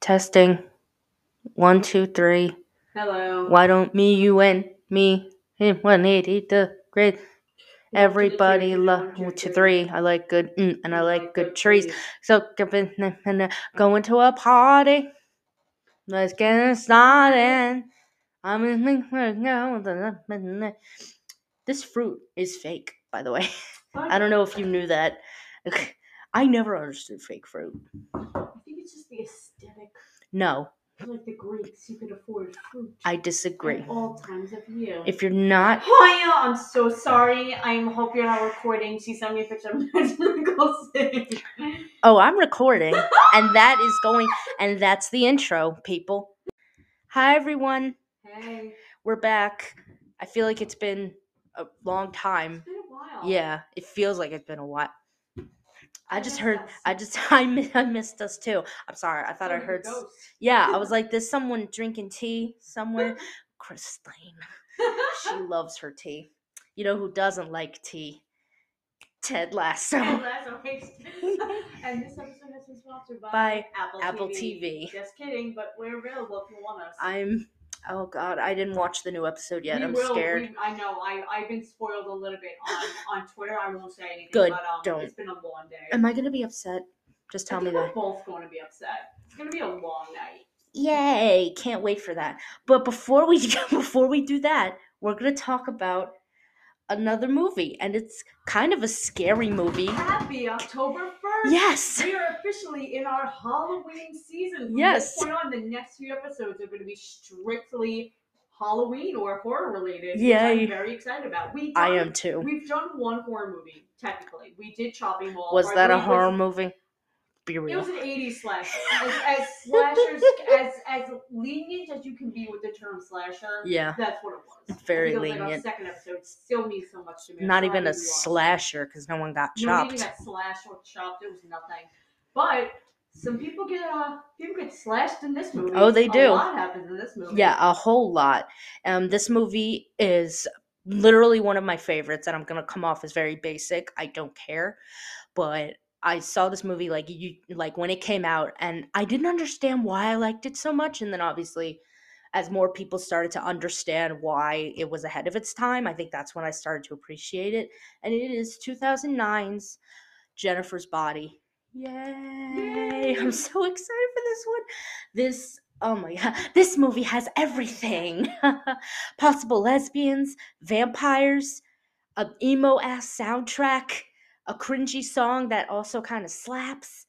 Testing. One, two, three. Hello. Why don't me, you, and me, him, 180 the great. Everybody love one, two, three. I like good, mm, and I like good trees. So going to a party. Let's get it started. I'm in This fruit is fake, by the way. I don't know if you knew that. I never understood fake fruit. It's just the aesthetic. No, Like the Greeks, you could afford fruit I disagree. at all times of year. If you're not, Hiya, I'm so sorry. I hope you're not recording. She sent me a picture of oh, I'm recording, and that is going, and that's the intro, people. Hi, everyone. Hey, We're back. I feel like it's been a long time. it's been a while. Yeah, it feels like it's been a while. I just heard. us. I just. I mi- I missed us too. I'm sorry. I thought I heard. s- Yeah, I was like, there's someone drinking tea somewhere. Christine. She loves her tea. You know who doesn't like tea? Ted Lasso. That's okay. And this episode has been sponsored by, By Apple, Apple TV. TV. Just kidding, but we're available if you want us. I'm. Oh God, I didn't watch the new episode yet. We I'm will- scared. we- I know. I I've been spoiled a little bit on on Twitter. I won't say anything. Good, But, um, don't. It's been a long day. Am I gonna be upset? Just tell I me think we're that. both going to be upset. It's going to be a long night. Yay! Can't wait for that. But before we before we do that, we're gonna talk about another movie, and it's kind of a scary movie. Happy October first. Yes. We are officially in our Halloween season. From Yes. This point on, the next few episodes are going to be strictly Halloween or horror related. Yay. I'm very excited about. We I am too. We've done one horror movie technically. We did Chopping Mall. Was that a horror was- movie? Be It was an 80s slash. As, as slashers, as as lenient as you can be with the term slasher. Yeah. That's what it was. It's very think Like lenient. second episode still means so much to me. Not even a we lost it. slasher because no one got chopped. No one got slashed or chopped. It was nothing. But some people get uh people get slashed in this movie. Oh, they do. A lot happens in this movie. Yeah, a whole lot. Um, this movie is literally one of my favorites, and I'm gonna come off as very basic. I don't care, but I saw this movie like you like when it came out, and I didn't understand why I liked it so much. And then obviously, as more people started to understand why it was ahead of its time, I think that's when I started to appreciate it. And it is 2009's Jennifer's Body. Yay! I'm so excited for this one. This oh my god, this movie has everything. Possible lesbians, vampires, a emo ass soundtrack, a cringy song that also kind of slaps.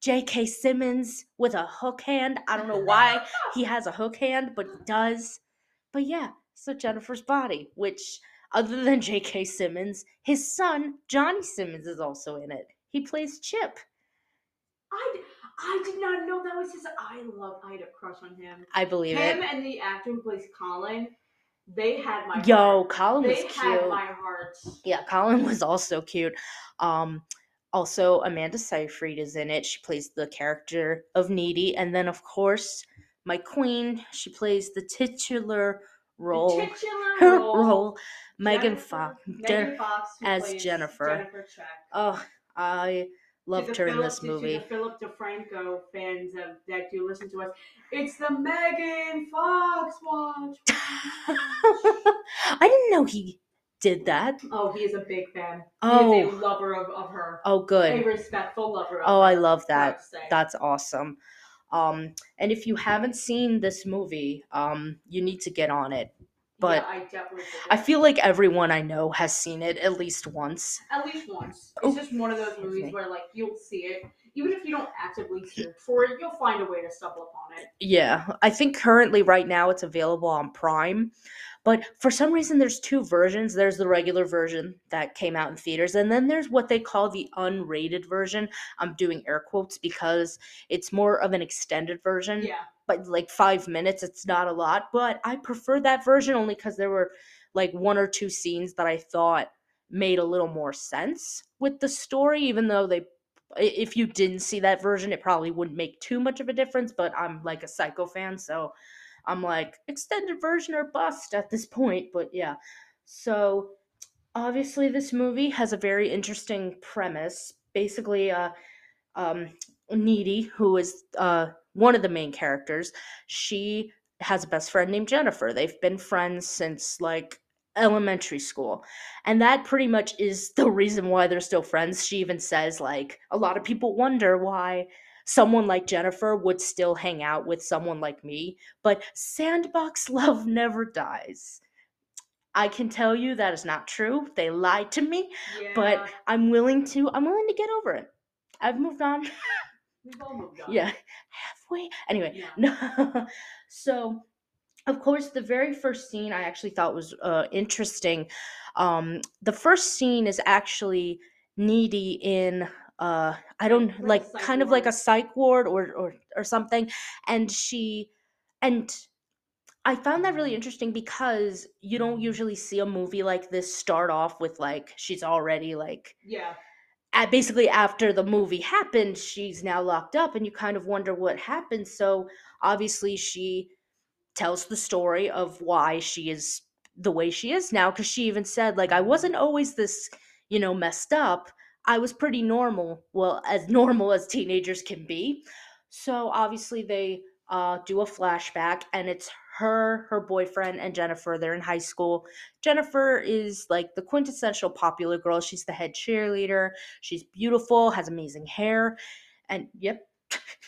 J.K. Simmons with a hook hand. I don't know why he has a hook hand, but he does. But yeah, so Jennifer's Body, which other than J.K. Simmons, his son Johnny Simmons is also in it. He plays Chip. I, I did not know that was his. I love. I had a crush on him. I believe Him it. and the actor who plays Colin, they had my Yo, heart. Colin was They cute. my heart. Yeah, Colin was also cute. Um, also Amanda Seyfried is in it. She plays the character of Needy, and then of course my queen. She plays the titular The role. titular Her role, role, Megan Fox. Megan Fox as Jennifer. Jennifer. Oh, I loved her in this to- to movie. the Philip DeFranco fans of, that do listen to us, it's the Megan Fox watch. I didn't know he did that. Oh, he is a big fan. He Oh. is a lover of, of her. Oh, good. A respectful lover of Oh, her. I love that. say. That's awesome. Um, and if you haven't seen this movie, um, you need to get on it. But yeah, I definitely I feel like everyone I know has seen it at least once. At least once. Oh, It's just one of those movies where, like, you'll see it. Even if you don't actively search for it, you'll find a way to stumble upon it. Yeah, I think currently right now it's available on Prime. But for some reason there's two versions. There's the regular version that came out in theaters and then there's what they call the unrated version. I'm doing air quotes because it's more of an extended version. Yeah. But like 5 minutes it's not a lot, but I prefer that version only cuz there were like one or two scenes that I thought made a little more sense with the story even though they if you didn't see that version, it probably wouldn't make too much of a difference. But I'm like a psycho fan, so I'm like extended version or bust at this point. But yeah, so obviously this movie has a very interesting premise. Basically, uh, um, Needy, who is uh, one of the main characters, she has a best friend named Jennifer. They've been friends since like elementary school. And that pretty much is the reason why they're still friends. She even says, like, a lot of people wonder why someone like Jennifer would still hang out with someone like me, but sandbox love never dies. I can tell you that is not true. They lied to me, Yeah. but I'm willing to I'm willing to get over it. I've moved on. we've all moved on. yeah. Halfway. Anyway, Yeah. no. so of course the very first scene i actually thought was uh, interesting um, the first scene is actually needy in uh, i don't Like like kind of like a psych ward or, or or something and she and i found that really interesting because you don't usually see a movie like this start off with like she's already like Yeah. Basically after the movie happened, she's now locked up, and you kind of wonder what happened. So obviously, she tells the story of why she is the way she is now. Because she even said, like, I wasn't always this, you know, messed up. I was pretty normal. Well, as normal as teenagers can be. So obviously, they uh, do a flashback, and it's her, her boyfriend, and Jennifer. They're in high school. Jennifer is like the quintessential popular girl. She's the head cheerleader. She's beautiful, has amazing hair, and yep.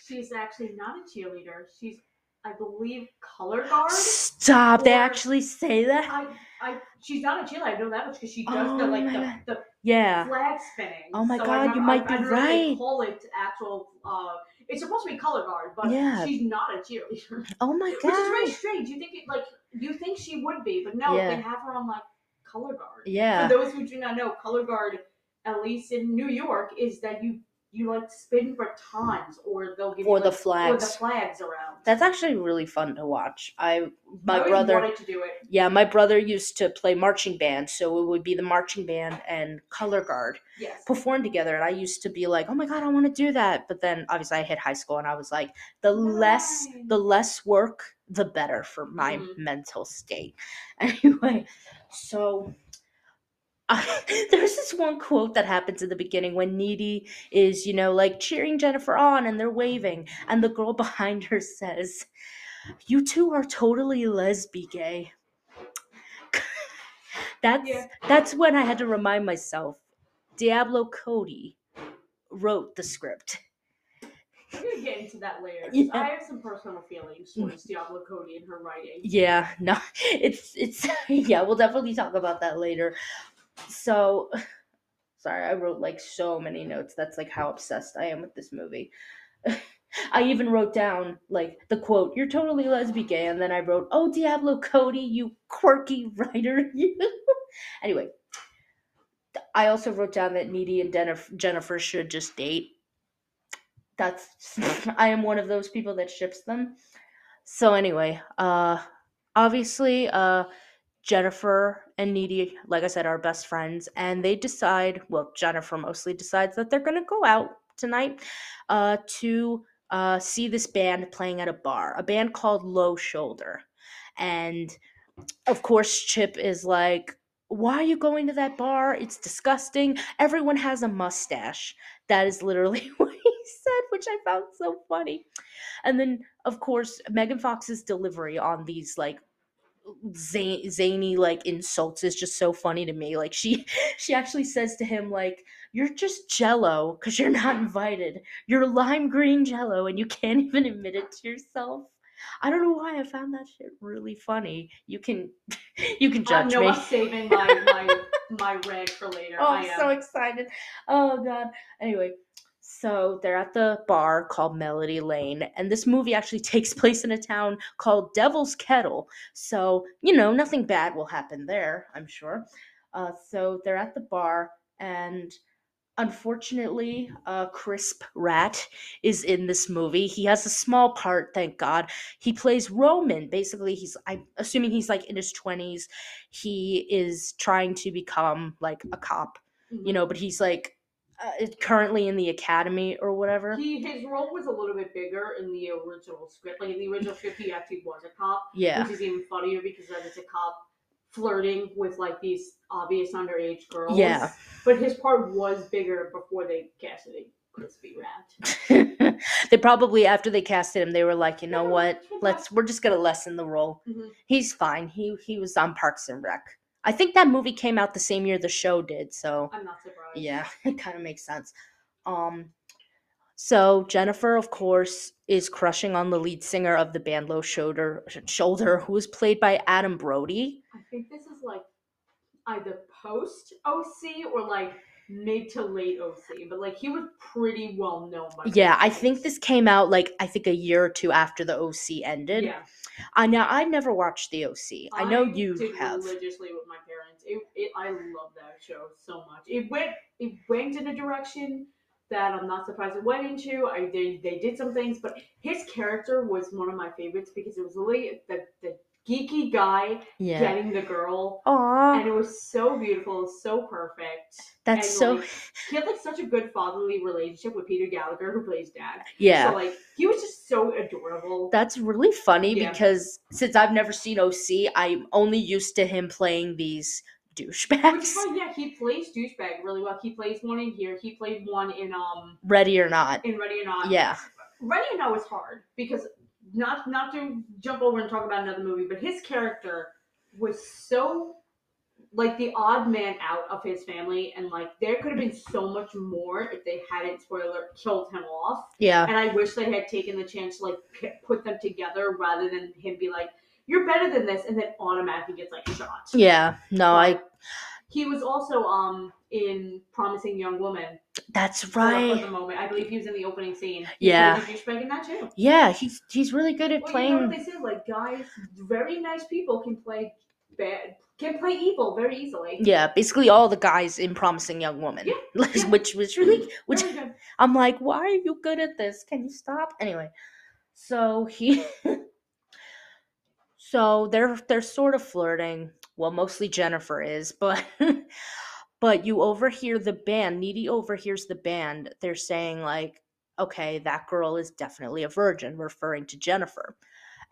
She's actually not a cheerleader. She's, I believe, color guard. Stop! They actually say that. I, I, she's not a cheerleader. I know that much because she does Oh the like the, the Yeah. flag spinning. Oh my So God, you might I, be I don't know if they right. Call it actual. Uh, it's supposed to be color guard, but Yeah. she's not a cheerleader, Oh my god, which is very strange. You think it like you think she would be, but no, Yeah. they have her on like color guard. Yeah. For those who do not know, color guard, at least in New York, is that you you like spin batons, or they'll give Or you the like, or the flags. flags around. That's actually really fun to watch. I my I brother wanted to do it. yeah, my brother used to play marching band, so it would be the marching band and color guard Yes. perform together and I used to be like, "Oh my god, I want to do that." But then obviously I hit high school and I was like, the less Right. the less work, the better for my Mhm. mental state. Anyway, so I, there's this one quote that happens in the beginning when Needy is, you know, like cheering Jennifer on and they're waving, and the girl behind her says, You two are totally lesbi gay. that's Yeah. that's when I had to remind myself, Diablo Cody wrote the script. I'm gonna get into that later. Yeah. I have some personal feelings mm. towards Diablo Cody and her writing. Yeah, no, it's it's yeah, we'll definitely talk about that later. So, sorry, I wrote like so many notes. That's like how obsessed I am with this movie. I even wrote down like the quote, "You're totally lesbian gay," and then I wrote, "Oh, Diablo Cody, you quirky writer, you." anyway, I also wrote down that Needy and Jennifer, Jennifer should just date. That's I am one of those people that ships them. So anyway, uh obviously uh Jennifer and Needy, like I said, are best friends, and they decide, well, Jennifer mostly decides that they're gonna go out tonight uh to uh see this band playing at a bar, a band called Low Shoulder. And of course Chip is like, why are you going to that bar? It's disgusting. Everyone has a mustache. That is literally what he said, which I found so funny. And then, of course, Megan Fox's delivery on these like zany, zany like insults is just so funny to me. Like she, she actually says to him like, "You're just Jello because you're not invited. You're lime green Jello, and you can't even admit it to yourself." I don't know why I found that shit really funny. You can, you can I judge know me. I'm saving my my my red for later. Oh, I'm so excited. Oh god. Anyway, so they're at the bar called Melody Lane, and this movie actually takes place in a town called Devil's Kettle. So, you know, nothing bad will happen there, I'm sure. Uh, so they're at the bar, and unfortunately, uh, Chris Pratt is in this movie. He has a small part, thank God. He plays Roman. Basically, he's, I'm assuming he's like in his 20s. He is trying to become like a cop you Mhm. know, but he's like uh, currently in the academy or whatever. He his role was a little bit bigger in the original script. Like in the original script, he actually was a cop, yeah, which is even funnier because then it's a cop flirting with like these obvious underage girls. Yeah. But his part was bigger before they casted a crispy rat. they probably after they casted him, they were like, you know what? Let's we're just gonna lessen the role. Mhm. He's fine. He he was on Parks and Rec. I think that movie came out the same year the show did, so I'm not surprised. yeah, it kind of makes sense. Um, so Jennifer, of course, is crushing on the lead singer of the band Low Shoulder, Shoulder, who is played by Adam Brody. I think this is like either post OC or like mid to late OC, but like he was pretty well known by Yeah, I think this came out like I think a year or two after the OC ended. Yeah, I now I never watched the OC. I know you have. religiously with my parents. It, it, I love that show so much. It went it went in a direction that I'm not surprised it went into. I did they did some things, but his character was one of my favorites because it was really the the geeky guy Yeah. getting the girl, Aw, and it was so beautiful, so perfect. that's and, so. like, he had like such a good fatherly relationship with Peter Gallagher, who plays dad. yeah. So like he was just so adorable. That's really funny Yeah. because since I've never seen OC, I'm only used to him playing these douchebags. why, yeah, he plays douchebag really well. He plays one in here. He played one in um Ready or not. in Ready or Not. Yeah. Ready or Not was hard because not not to jump over and talk about another movie, but his character was so like the odd man out of his family, and like there could have been so much more if they hadn't spoiler killed him off. Yeah. And I wish they had taken the chance to like p- put them together rather than him be like, "You're better than this," and then automatically gets like shot. Yeah. No, I. He was also um in Promising Young Woman. That's For, for right. the moment, I believe he was in the opening scene. He Yeah. douchebag in that too. Yeah, he's he's really good at Well, you know what playing. they say, like guys, very nice people can play bad, can play evil very easily. Yeah, basically all the guys in Promising Young Woman, Yeah, yeah. which was really, which. I'm like, why are you good at this? Can you stop? Anyway, so he, so they're they're sort of flirting. Well, mostly Jennifer is, but but you overhear the band. Needy overhears the band. They're saying like, okay, that girl is definitely a virgin, referring to Jennifer.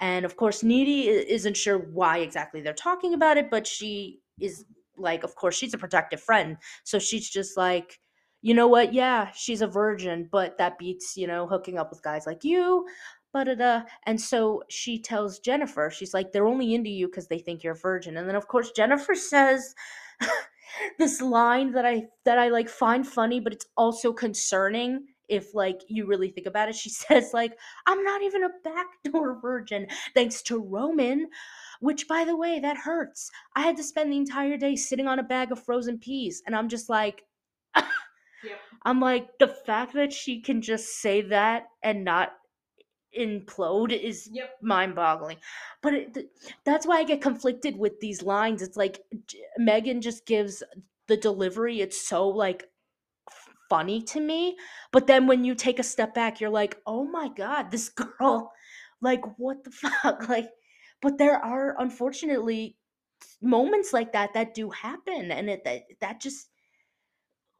And of course, Needy isn't sure why exactly they're talking about it, but she is like, of course, she's a protective friend. So she's just like, you know what? Yeah, she's a virgin, but that beats, you know, hooking up with guys like you. But and so she tells Jennifer, she's like, they're only into you because they think you're a virgin. And then of course Jennifer says this line that I that I like find funny, but it's also concerning if like you really think about it. She says like, I'm not even a backdoor virgin, thanks to Roman. Which, by the way, that hurts. I had to spend the entire day sitting on a bag of frozen peas, and I'm just like, Yep. I'm like, the fact that she can just say that and not implode is Yep. mind boggling. But it, th- that's why I get conflicted with these lines. It's like J- Megan just gives the delivery, it's so like funny to me. But then when you take a step back, you're like, oh my God, this girl, like, what the fuck? Like, but there are unfortunately moments like that that do happen. And it that, that just,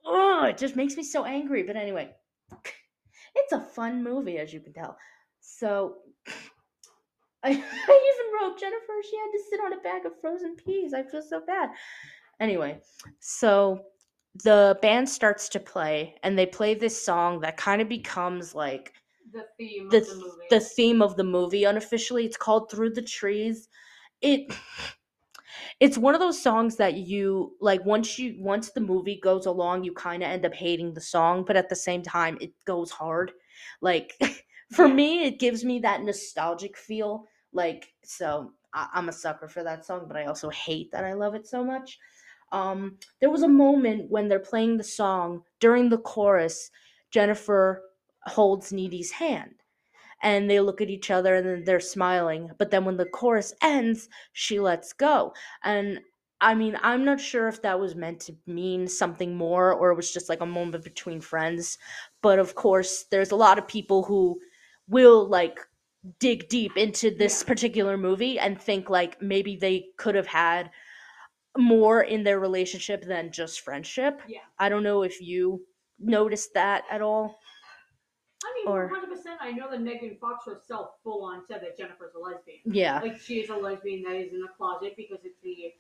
oh, it just makes me so angry. But anyway, it's a fun movie, as you can tell. So I, I even wrote Jennifer, she had to sit on a bag of frozen peas. I feel so bad. Anyway, so the band starts to play and they play this song that kind of becomes like The theme the of the movie. the theme of the movie unofficially. It's called Through the Trees. It it's one of those songs that you like once you once the movie goes along, you kind of end up hating the song, but at the same time it goes hard. Like for Yeah. me, it gives me that nostalgic feel. Like so I, I'm a sucker for that song, but I also hate that I love it so much. Um, there was a moment when they're playing the song during the chorus. Jennifer holds Needy's hand, and they look at each other and then they're smiling. But then when the chorus ends, she lets go. And I mean, I'm not sure if that was meant to mean something more or it was just like a moment between friends. But of course, there's a lot of people who will like dig deep into this Yeah. particular movie and think like maybe they could have had more in their relationship than just friendship. Yeah. I don't know if you noticed that at all. I mean, or- 100%. I know that Megan Fox herself full on said that Jennifer's a lesbian. Yeah. Like, she is a lesbian that is in the closet because it's the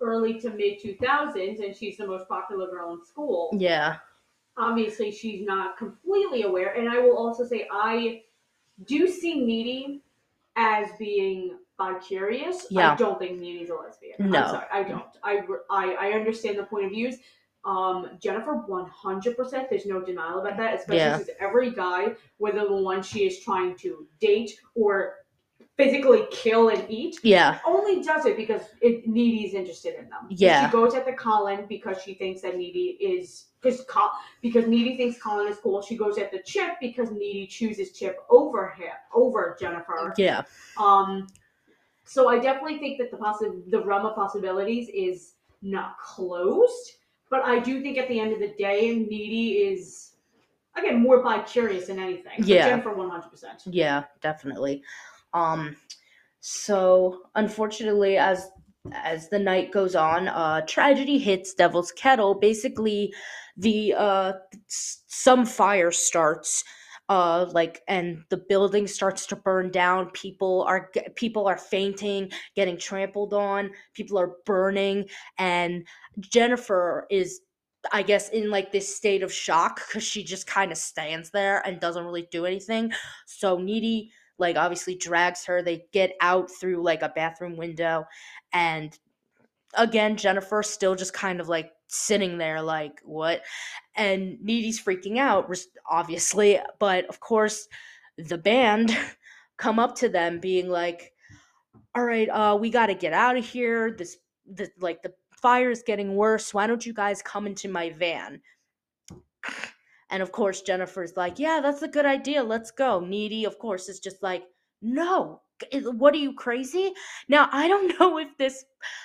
early to mid 2000s and she's the most popular girl in school. Yeah. Obviously she's not completely aware. And I will also say I do see Needy as being bi-curious. Yeah. I don't think Needy's a lesbian. No. I'm sorry, I don't. I, I, I understand the point of views. Um, Jennifer, 100%, there's no denial about that, especially Yeah. since every guy, whether the one she is trying to date or physically kill and eat, Yeah. only does it because it, Needy's interested in them. Yeah. She goes at after Colin because she thinks that Needy is because Col- because Needy thinks Colin is cool. She goes after Chip because Needy chooses Chip over him over Jennifer. Yeah. Um, so I definitely think that the possi- the realm of possibilities is not closed, but I do think at the end of the day, Needy is again more bi curious than anything. Yeah. Jennifer one hundred percent. Yeah, definitely. Um so unfortunately as as the night goes on, uh tragedy hits Devil's Kettle. Basically the uh some fire starts uh like and the building starts to burn down. People are people are fainting getting trampled on. People are burning. And jennifer is i guess in like this state of shock because she just kind of stands there and doesn't really do anything. So needy like obviously drags her they get out through like a bathroom window and again jennifer still just kind of like sitting there like what? And needy's freaking out obviously but of course the band come up to them being like all right uh we got to get out of here. This the like the fire is getting worse. Why don't you guys come into my van and of course jennifer's like yeah that's a good idea. Let's go. Needy of course is just like no. What are you crazy? Now i don't know if this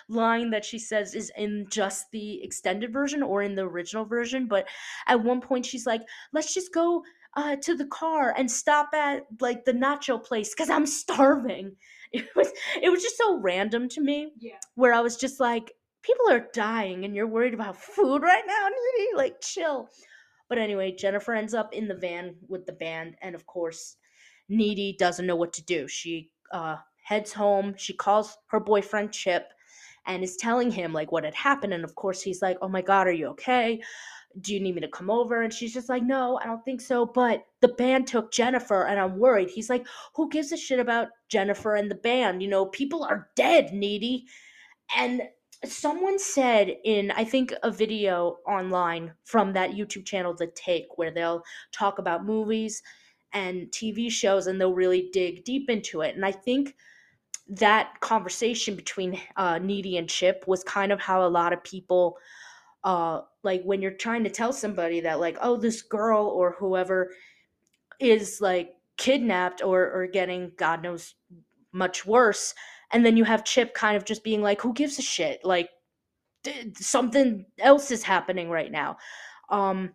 line that she says is in just the extended version or in the original version but at one point she's like let's just go uh, to the car and stop at like the nacho place because i'm starving. It was it was just so random to me Yeah. where i was just like people are dying and you're worried about food right now Needy? like chill but anyway jennifer ends up in the van with the band and of course needy doesn't know what to do. She uh, heads home. She calls her boyfriend chip and is telling him like what had happened. And of course he's like oh my god are you okay? Do you need me to come over? And she's just like no i don't think so. But the band took jennifer and i'm worried. He's like who gives a shit about jennifer and the band? You know people are dead needy. And someone said in i think a video online from that youtube channel the take where they'll talk about movies and tv shows and they'll really dig deep into it. And i think that conversation between uh, needy and chip was kind of how a lot of people uh like when you're trying to tell somebody that like oh this girl or whoever is like kidnapped or or getting god knows much worse and then you have chip kind of just being like who gives a shit? Like d- something else is happening right now. Um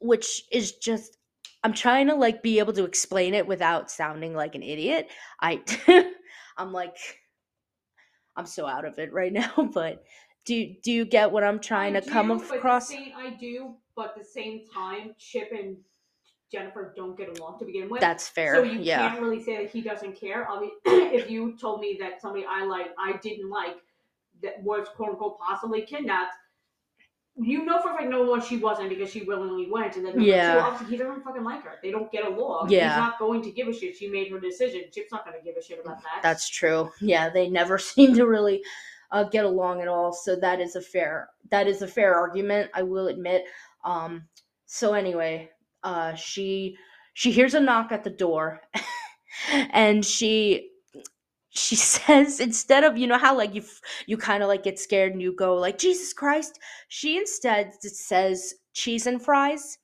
which is just i'm trying to like be able to explain it without sounding like an idiot. I i'm like i'm so out of it right now but do do you get what i'm trying I to come do, the across? same- I do, but at the same time, Chip and Jennifer don't get along to begin with. that's fair So you yeah can't really say that he doesn't care. I mean, if you told me that somebody I like, I didn't like, that was quote unquote possibly kidnapped, you know for a fact number one she wasn't because she willingly went, and then number Yeah. two, obviously he doesn't fucking like her. They don't get along. Yeah. He's not going to give a shit. She made her decision. Chip's not going to give a shit about that. That's true. Yeah, they never seem to really uh, get along at all. So that is a fair that is a fair argument. I will admit. Um, so anyway, uh, she she hears a knock at the door, and she she says instead of you know how like you you kind of like get scared and you go like Jesus Christ. She instead says cheese and fries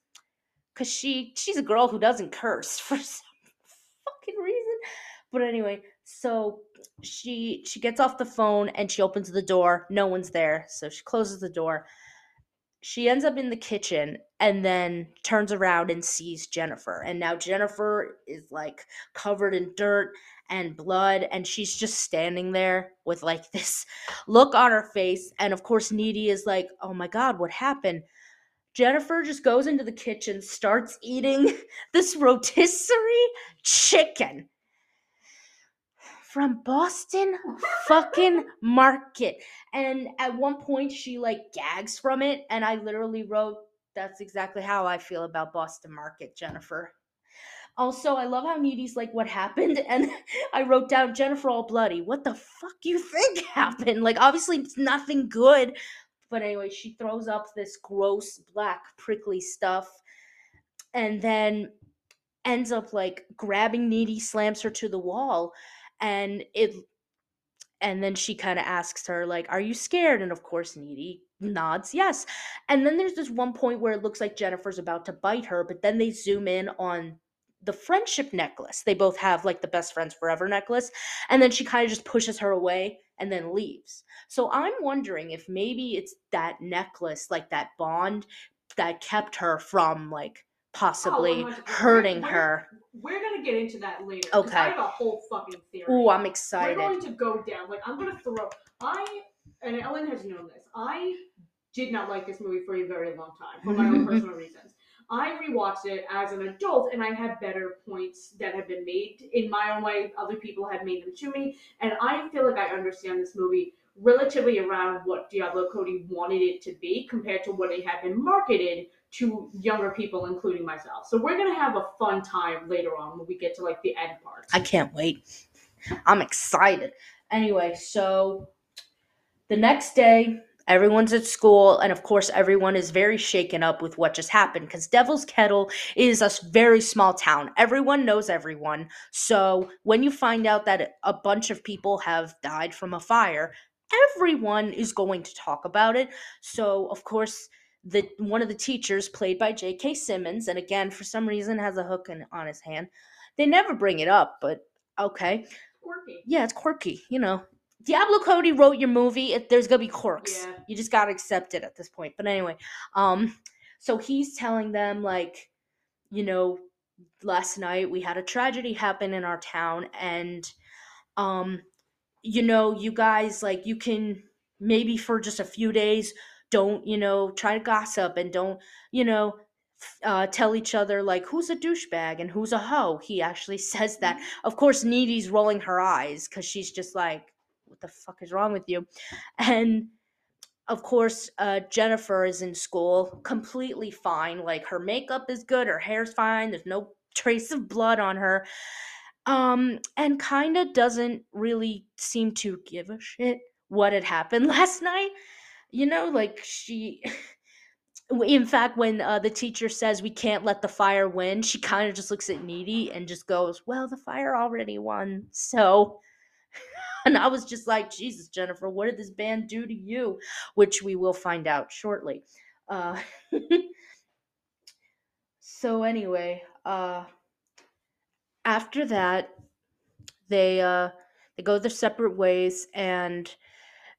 because she she's a girl who doesn't curse for some fucking reason. But anyway, so she she gets off the phone and she opens the door. No one's there, so she closes the door. She ends up in the kitchen and then turns around and sees Jennifer. And now Jennifer is like covered in dirt and blood and she's just standing there with like this look on her face and of course Needy is like, "Oh my god, what happened?" Jennifer just goes into the kitchen, starts eating this rotisserie chicken from Boston fucking market. And at one point she like gags from it and I literally wrote that's exactly how I feel about Boston Market, Jennifer. Also, I love how Needy's like, what happened? And I wrote down Jennifer all bloody. What the fuck you think happened? Like, obviously, it's nothing good. But anyway, she throws up this gross black prickly stuff and then ends up like grabbing Needy, slams her to the wall, and it and then she kind of asks her like are you scared? And of course needy nods yes. And then there's this one point where it looks like jennifer's about to bite her but then they zoom in on the friendship necklace. They both have like the best friends forever necklace and then she kind of just pushes her away and then leaves. So i'm wondering if maybe it's that necklace like that bond that kept her from like Oh, possibly 100%. hurting We're- her We're gonna get into that later. Okay. I have a whole fucking theory. Ooh, i'm excited. We're going to go down. Like I'm gonna throw. I and Ellen has known this. I did not like this movie for a very long time for my own personal reasons. I rewatched it as an adult, and I had better points that have been made in my own way. Other people have made them to me, and I feel like I understand this movie relatively around what Diablo Cody wanted it to be compared to what it had been marketed to younger people, including myself. So we're gonna have a fun time later on when we get to like the end part. I can't wait. I'm excited. Anyway, so the next day, everyone's at school, and of course, everyone is very shaken up with what just happened because Devil's Kettle is a very small town. Everyone knows everyone. So when you find out that a bunch of people have died from a fire, everyone is going to talk about it. So, of course, the one of the teachers, played by J.K. Simmons, and again, for some reason, has a hook in, on his hand. They never bring it up, but okay. Quirky. Yeah, it's quirky, you know. Diablo Cody wrote your movie. It, there's gonna be quirks. Yeah. You just gotta accept it at this point. But anyway, um, so he's telling them like, you know, last night we had a tragedy happen in our town, and um, you know, you guys like you can maybe for just a few days don't you know try to gossip and don't you know uh, tell each other like who's a douchebag and who's a hoe. He actually says that. Of course, Needy's rolling her eyes because she's just like, "What the fuck is wrong with you?" And of course, uh, Jennifer is in school, completely fine. Like her makeup is good, her hair's fine. There's no trace of blood on her. Um, and kind of doesn't really seem to give a shit what had happened last night. You know, like she. In fact, when uh, the teacher says we can't let the fire win, she kind of just looks at Needy and just goes, "Well, the fire already won." So, and I was just like, "Jesus, Jennifer, what did this band do to you?" Which we will find out shortly. Uh, so anyway, uh, after that, they uh, they go their separate ways, and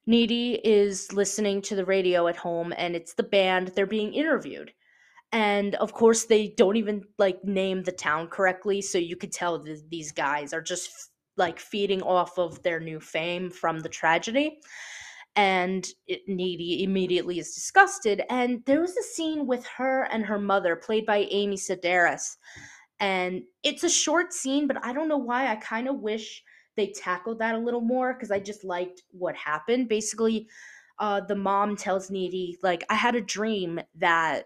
Needy is listening to the radio at home, and it's the band. They're being interviewed. And of course, they don't even like name the town correctly, so you could tell th- these guys are just like feeding off of their new fame from the tragedy. And it, Needy immediately is disgusted. And there was a scene with her and her mother, played by Amy Sedaris. And it's a short scene, but I don't know why. I kind of wish they tackled that a little more because I just liked what happened. Basically, uh, the mom tells Needy, like, I had a dream that,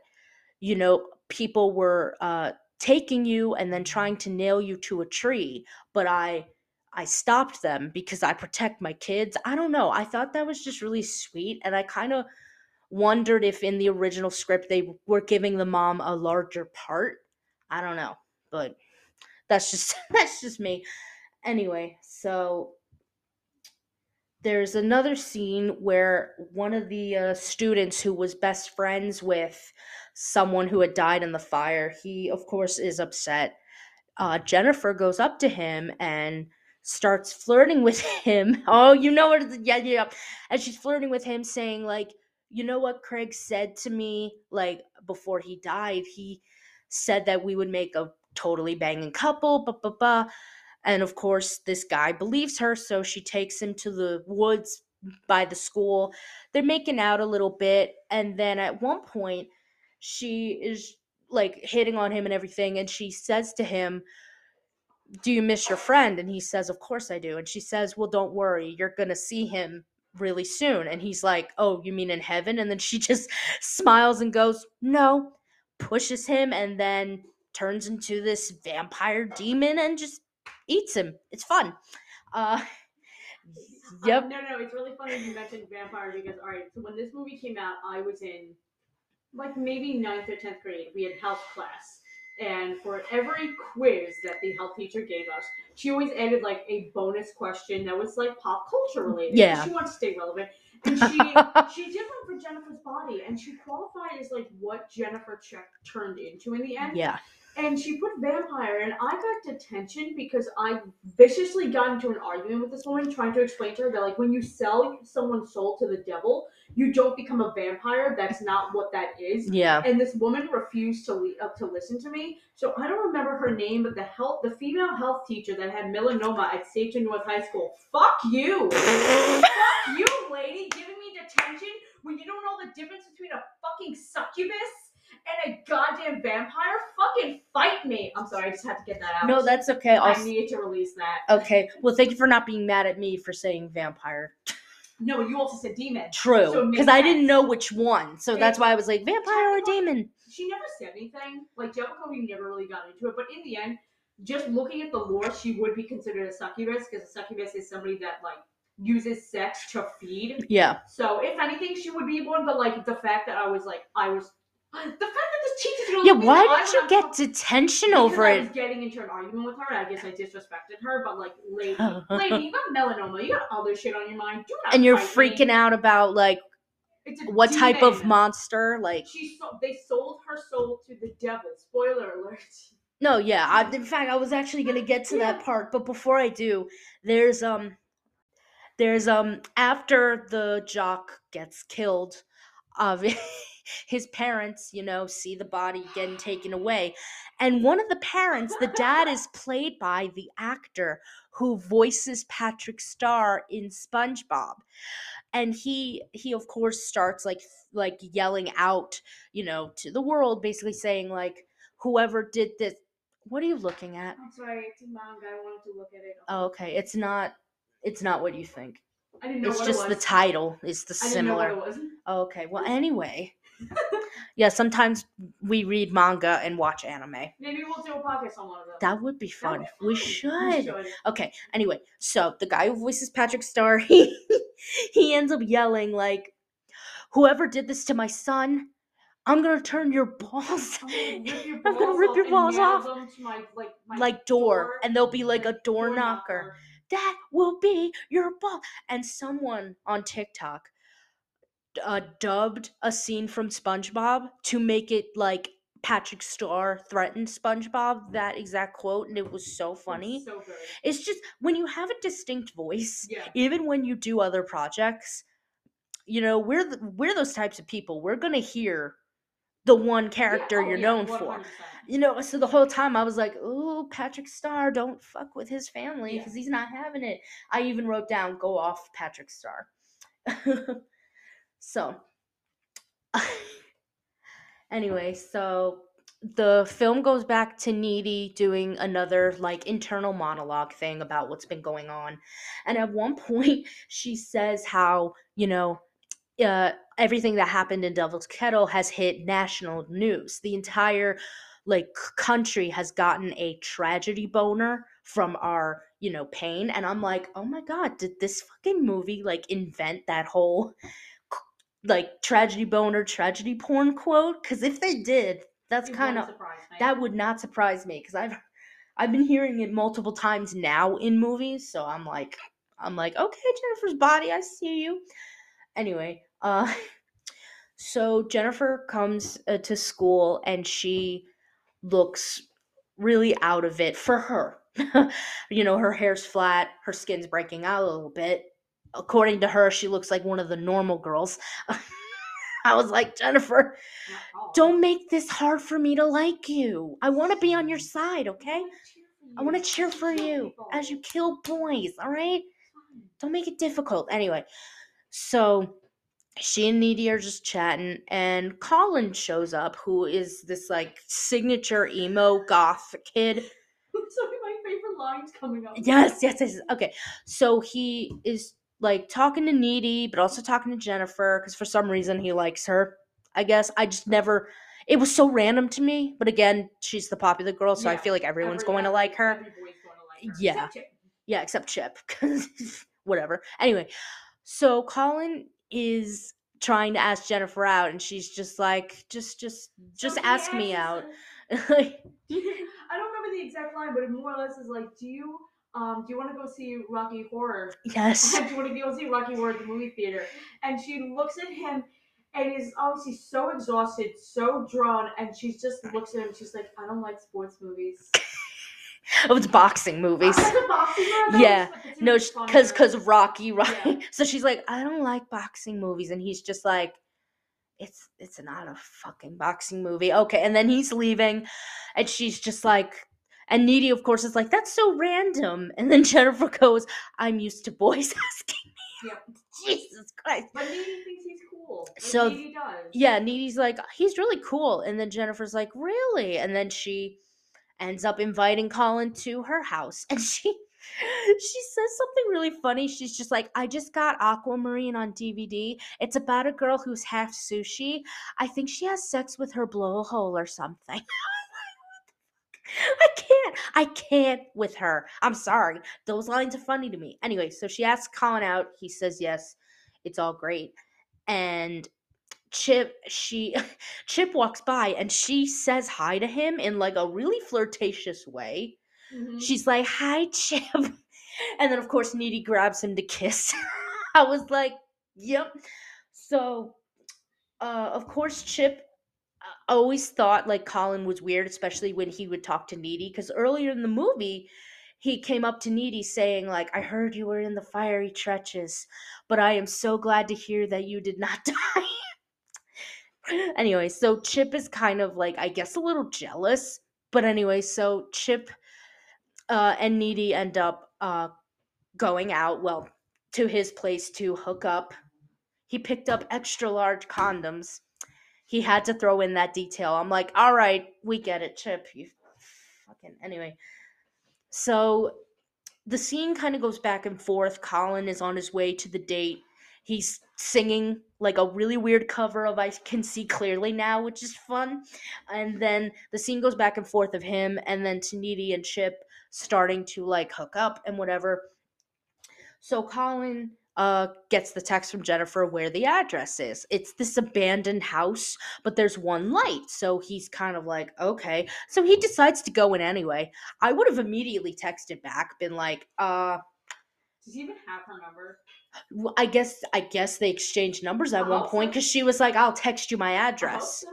you know, people were uh, taking you and then trying to nail you to a tree, but I. I stopped them because I protect my kids. I don't know. I thought that was just really sweet. And I kind of wondered if in the original script they were giving the mom a larger part. I don't know. But that's just that's just me anyway so there's another scene where one of the uh, students who was best friends with someone who had died in the fire he of course is upset. Uh, jennifer goes up to him and starts flirting with him. Oh you know what yeah yeah and she's flirting with him saying like you know what craig said to me like before he died? He said that we would make a totally banging couple blah, blah, blah. And of course, this guy believes her, so she takes him to the woods by the school. They're making out a little bit, and then at one point, she is like hitting on him and everything, and she says to him, Do you miss your friend? And he says, Of course I do. And she says, Well, don't worry, you're gonna see him really soon. And he's like, Oh, you mean in heaven? And then she just smiles and goes, No, pushes him and then turns into this vampire demon and just eats him. It's fun. Uh, yep. Um, no, no, it's really funny you mentioned vampire because all right, so when this movie came out, I was in like maybe ninth or tenth grade. We had health class, and for every quiz that the health teacher gave us, she always added like a bonus question that was like pop culture related. Yeah. she wanted to stay relevant, and she she did one for Jennifer's body, and she qualified as like what Jennifer check turned into in the end. Yeah. And she put vampire, and I got detention because I viciously got into an argument with this woman trying to explain to her that, like, when you sell someone's soul to the devil, you don't become a vampire. That's not what that is. Yeah. And this woman refused to le- uh, to listen to me. So I don't remember her name, but the health, the female health teacher that had melanoma at Station North High School. Fuck you. Fuck you, lady, giving me detention when you don't know the difference between a fucking succubus and a goddamn vampire. Fucking fight me. I'm sorry, I just had to get that out. No, that's okay. I I'll, needed to release that. okay. Well, thank you for not being mad at me for saying vampire. No, you also said demon. True, because makes I didn't know which one, so that's why I was like vampire or demon. She never said anything. Like Jellicoe, we never really got into it. But in the end, just looking at the lore, she would be considered a succubus because a succubus is somebody that like uses sex to feed. Yeah. So if anything, she would be one. But like the fact that I was like, I was the fact that this teacher's gonna Yeah. Why in the eye did you get detention over I it? was getting into an argument with her. I guess I disrespected her. But like, lady, lady, you got melanoma. You got other shit on your mind. Do not And you're fight me. freaking out about like what type of demon. monster? Like She sold, they sold her soul to the devil. Spoiler alert. no, yeah. I, in fact, I was actually gonna get to that Yeah. part, but before I do, there's um, there's um, after the jock gets killed, uh, his parents, you know, see the body getting taken away, and one of the parents, the dad, is played by the actor who voices Patrick Star in SpongeBob. and he he of course starts like like yelling out you know to the world basically saying like whoever did this what are you looking at I'm sorry, it's a manga. I wanted to look at it. oh, okay it's not it's not what you think I didn't know it's just it the title It's the I didn't know similar what it was. Oh, okay well anyway yeah sometimes we read manga and watch anime Maybe we'll do a podcast on one of those. that would be fun would be we fun. should Okay. Anyway, so the guy who voices Patrick Star, he he ends up yelling like, "Whoever did this to my son, I'm gonna turn your balls I'm gonna rip your I'm gonna balls rip off your balls off. my, like, my like door, and there'll be like a door, door knocker. That will be your ball." And someone on TikTok uh, dubbed a scene from SpongeBob to make it like Patrick Star threatened SpongeBob that exact quote, and it was so It's funny. So good. It's just when you have a distinct voice, Yeah. even when you do other projects, you know, we're the, we're those types of people. We're gonna hear the one character Yeah, oh, you're yeah, known for. 100%. You know, so the whole time I was like, "Oh, Patrick Star, don't fuck with his family because he's not having it." I even wrote down, "Go off, Patrick Star." so, anyway, so the film goes back to Needy doing another like internal monologue thing about what's been going on. And at one point, she says how, you know, uh, everything that happened in Devil's Kettle has hit national news. The entire like country has gotten a tragedy boner from our, you know, pain. And I'm like, oh my God, did this fucking movie like invent that whole like tragedy boner, tragedy porn quote? Because if they did, that's kind of wouldn't surprise me. that would not surprise me because I've I've been hearing it multiple times now in movies, so I'm like I'm like okay, Jennifer's body, I see you. Anyway, uh, so Jennifer comes uh, to school and she looks really out of it for her. you know, her hair's flat, her skin's breaking out a little bit. According to her, she looks like one of the normal girls. I was like, Jennifer, Not at all. don't make this hard for me to like you. I want to be on your side, okay? I want to cheer for you as you kill boys, all right? Don't make it difficult. Anyway, so she and Needy are just chatting, and Colin shows up, who is this like signature emo goth kid. so my favorite lines coming up. Yes, yes, yes. Okay, so he is like talking to Needy, but also talking to Jennifer because for some reason he likes her. I guess I just never. it was so random to me. But again, she's the popular girl, so I feel like everyone's Every- going to like her. every boy's going to like her, Yeah. except. Yeah, except Chip, 'cause whatever. Anyway, so Colin is trying to ask Jennifer out, and she's just like, just, just, just he ask me out. I don't remember the exact line, but it more or less is like, "Do you um do you want to go see Rocky Horror? yes. do you want to go see Rocky Horror at the movie theater?" And she looks at him and is obviously so exhausted, so drawn, and she just looks at him. She's like, "I don't like sports movies." Oh, it's boxing movies. Boxing Yeah. No, because because Rocky, right? Yeah. So she's like, I don't like boxing movies, and he's just like, it's it's not a fucking boxing movie, okay? And then he's leaving, and she's just like, and Needy, of course, is like, that's so random. And then Jennifer goes, I'm used to boys asking me. Yep. Jesus Christ. But Needy thinks he's cool. Like, So, Needy does. Yeah, Needy's like, he's really cool. And then Jennifer's like, really? And then she ends up inviting Colin to her house. And she she says something really funny. She's just like, I just got Aquamarine on DVD. It's about a girl who's half sushi. I think she has sex with her blowhole or something. I can't. I can't with her. I'm sorry. Those lines are funny to me. Anyway, so she asks Colin out. He says yes. It's all great. And Chip, she Chip walks by and she says hi to him in like a really flirtatious way. Mhm. She's like, "Hi, Chip," and then of course Needy grabs him to kiss. I was like, "Yep." So, uh, of course, Chip always thought like Colin was weird, especially when he would talk to Needy, because earlier in the movie. He came up to Needy saying, like, I heard you were in the fiery trenches, but I am so glad to hear that you did not die anyway, so Chip is kind of like, I guess, a little jealous. But anyway, so Chip uh, and Needy end up uh, going out, well, to his place to hook up. He picked up extra large condoms. He had to throw in that detail. I'm like, all right, we get it, Chip. You fucking. Anyway, so the scene kind of goes back and forth. Colin is on his way to the date. He's singing like a really weird cover of I Can See Clearly Now, which is fun. And then the scene goes back and forth of him and then Needy and Chip starting to like hook up and whatever. So Colin uh gets the text from Jennifer where the address is. It's this abandoned house, but there's one light. So he's kind of like, okay. So he decides to go in anyway. I would have immediately texted back, been like, uh Does he even have her number? well, I guess I guess they exchanged numbers at I one point so. because she was like, "I'll text you my address." so.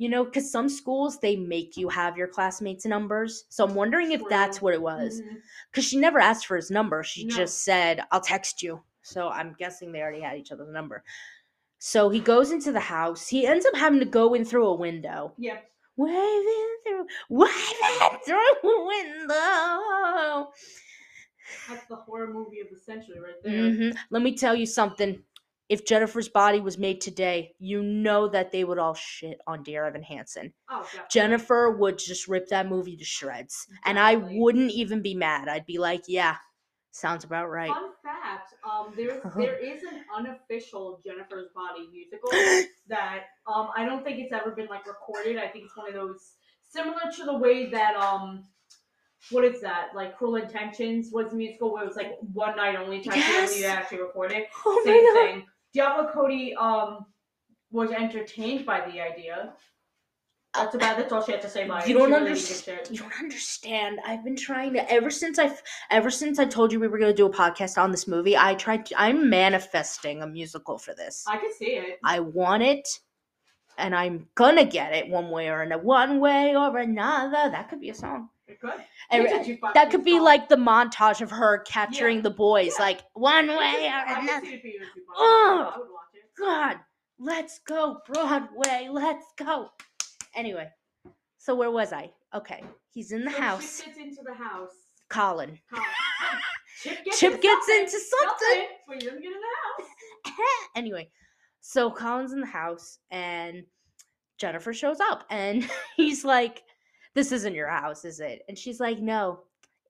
You know, because some schools they make you have your classmates' numbers. So I'm wondering if that's what it was. Because she never asked for his number. She No. just said, "I'll text you." So I'm guessing they already had each other's number. So he goes into the house. He ends up having to go in through a window. Yeah. Waving through, waving through a window. That's the horror movie of the century right there. hmm Let me tell you something. If Jennifer's body was made today, you know that they would all shit on Dear Evan Hansen. Oh, definitely. Jennifer would just rip that movie to shreds. And I wouldn't even be mad. I'd be like, yeah, sounds about right. Fun fact: um, Uh-huh. there is an unofficial Jennifer's Body musical that um I don't think it's ever been like recorded. I think it's one of those similar to the way that um what is that like Cruel Intentions was a musical where it was like one night only type Yes. you actually recorded. Oh Same thing. Diablo Cody um was entertained by the idea. That's about that's all she had to say about. You don't really understand. You don't understand. I've been trying to ever since I've ever since I told you we were going to do a podcast on this movie. I tried. To, I'm manifesting a musical for this. I can see it. I want it, and I'm gonna get it one way or another. One way or another. That could be a song. It could. And It's a jukebox that could be song. like the montage of her capturing Yeah. the boys, Yeah. like one way or another. see it being a jukebox. Ugh. I would watch it. God, let's go Broadway. Let's go. Anyway, so where was I? Okay, he's in the So house. Chip gets into the house. Colin. How- Chip gets, Chip into gets something, into something. but he doesn't get in the house. anyway, so Colin's in the house and Jennifer shows up and he's like, This isn't your house, is it? And she's like, No,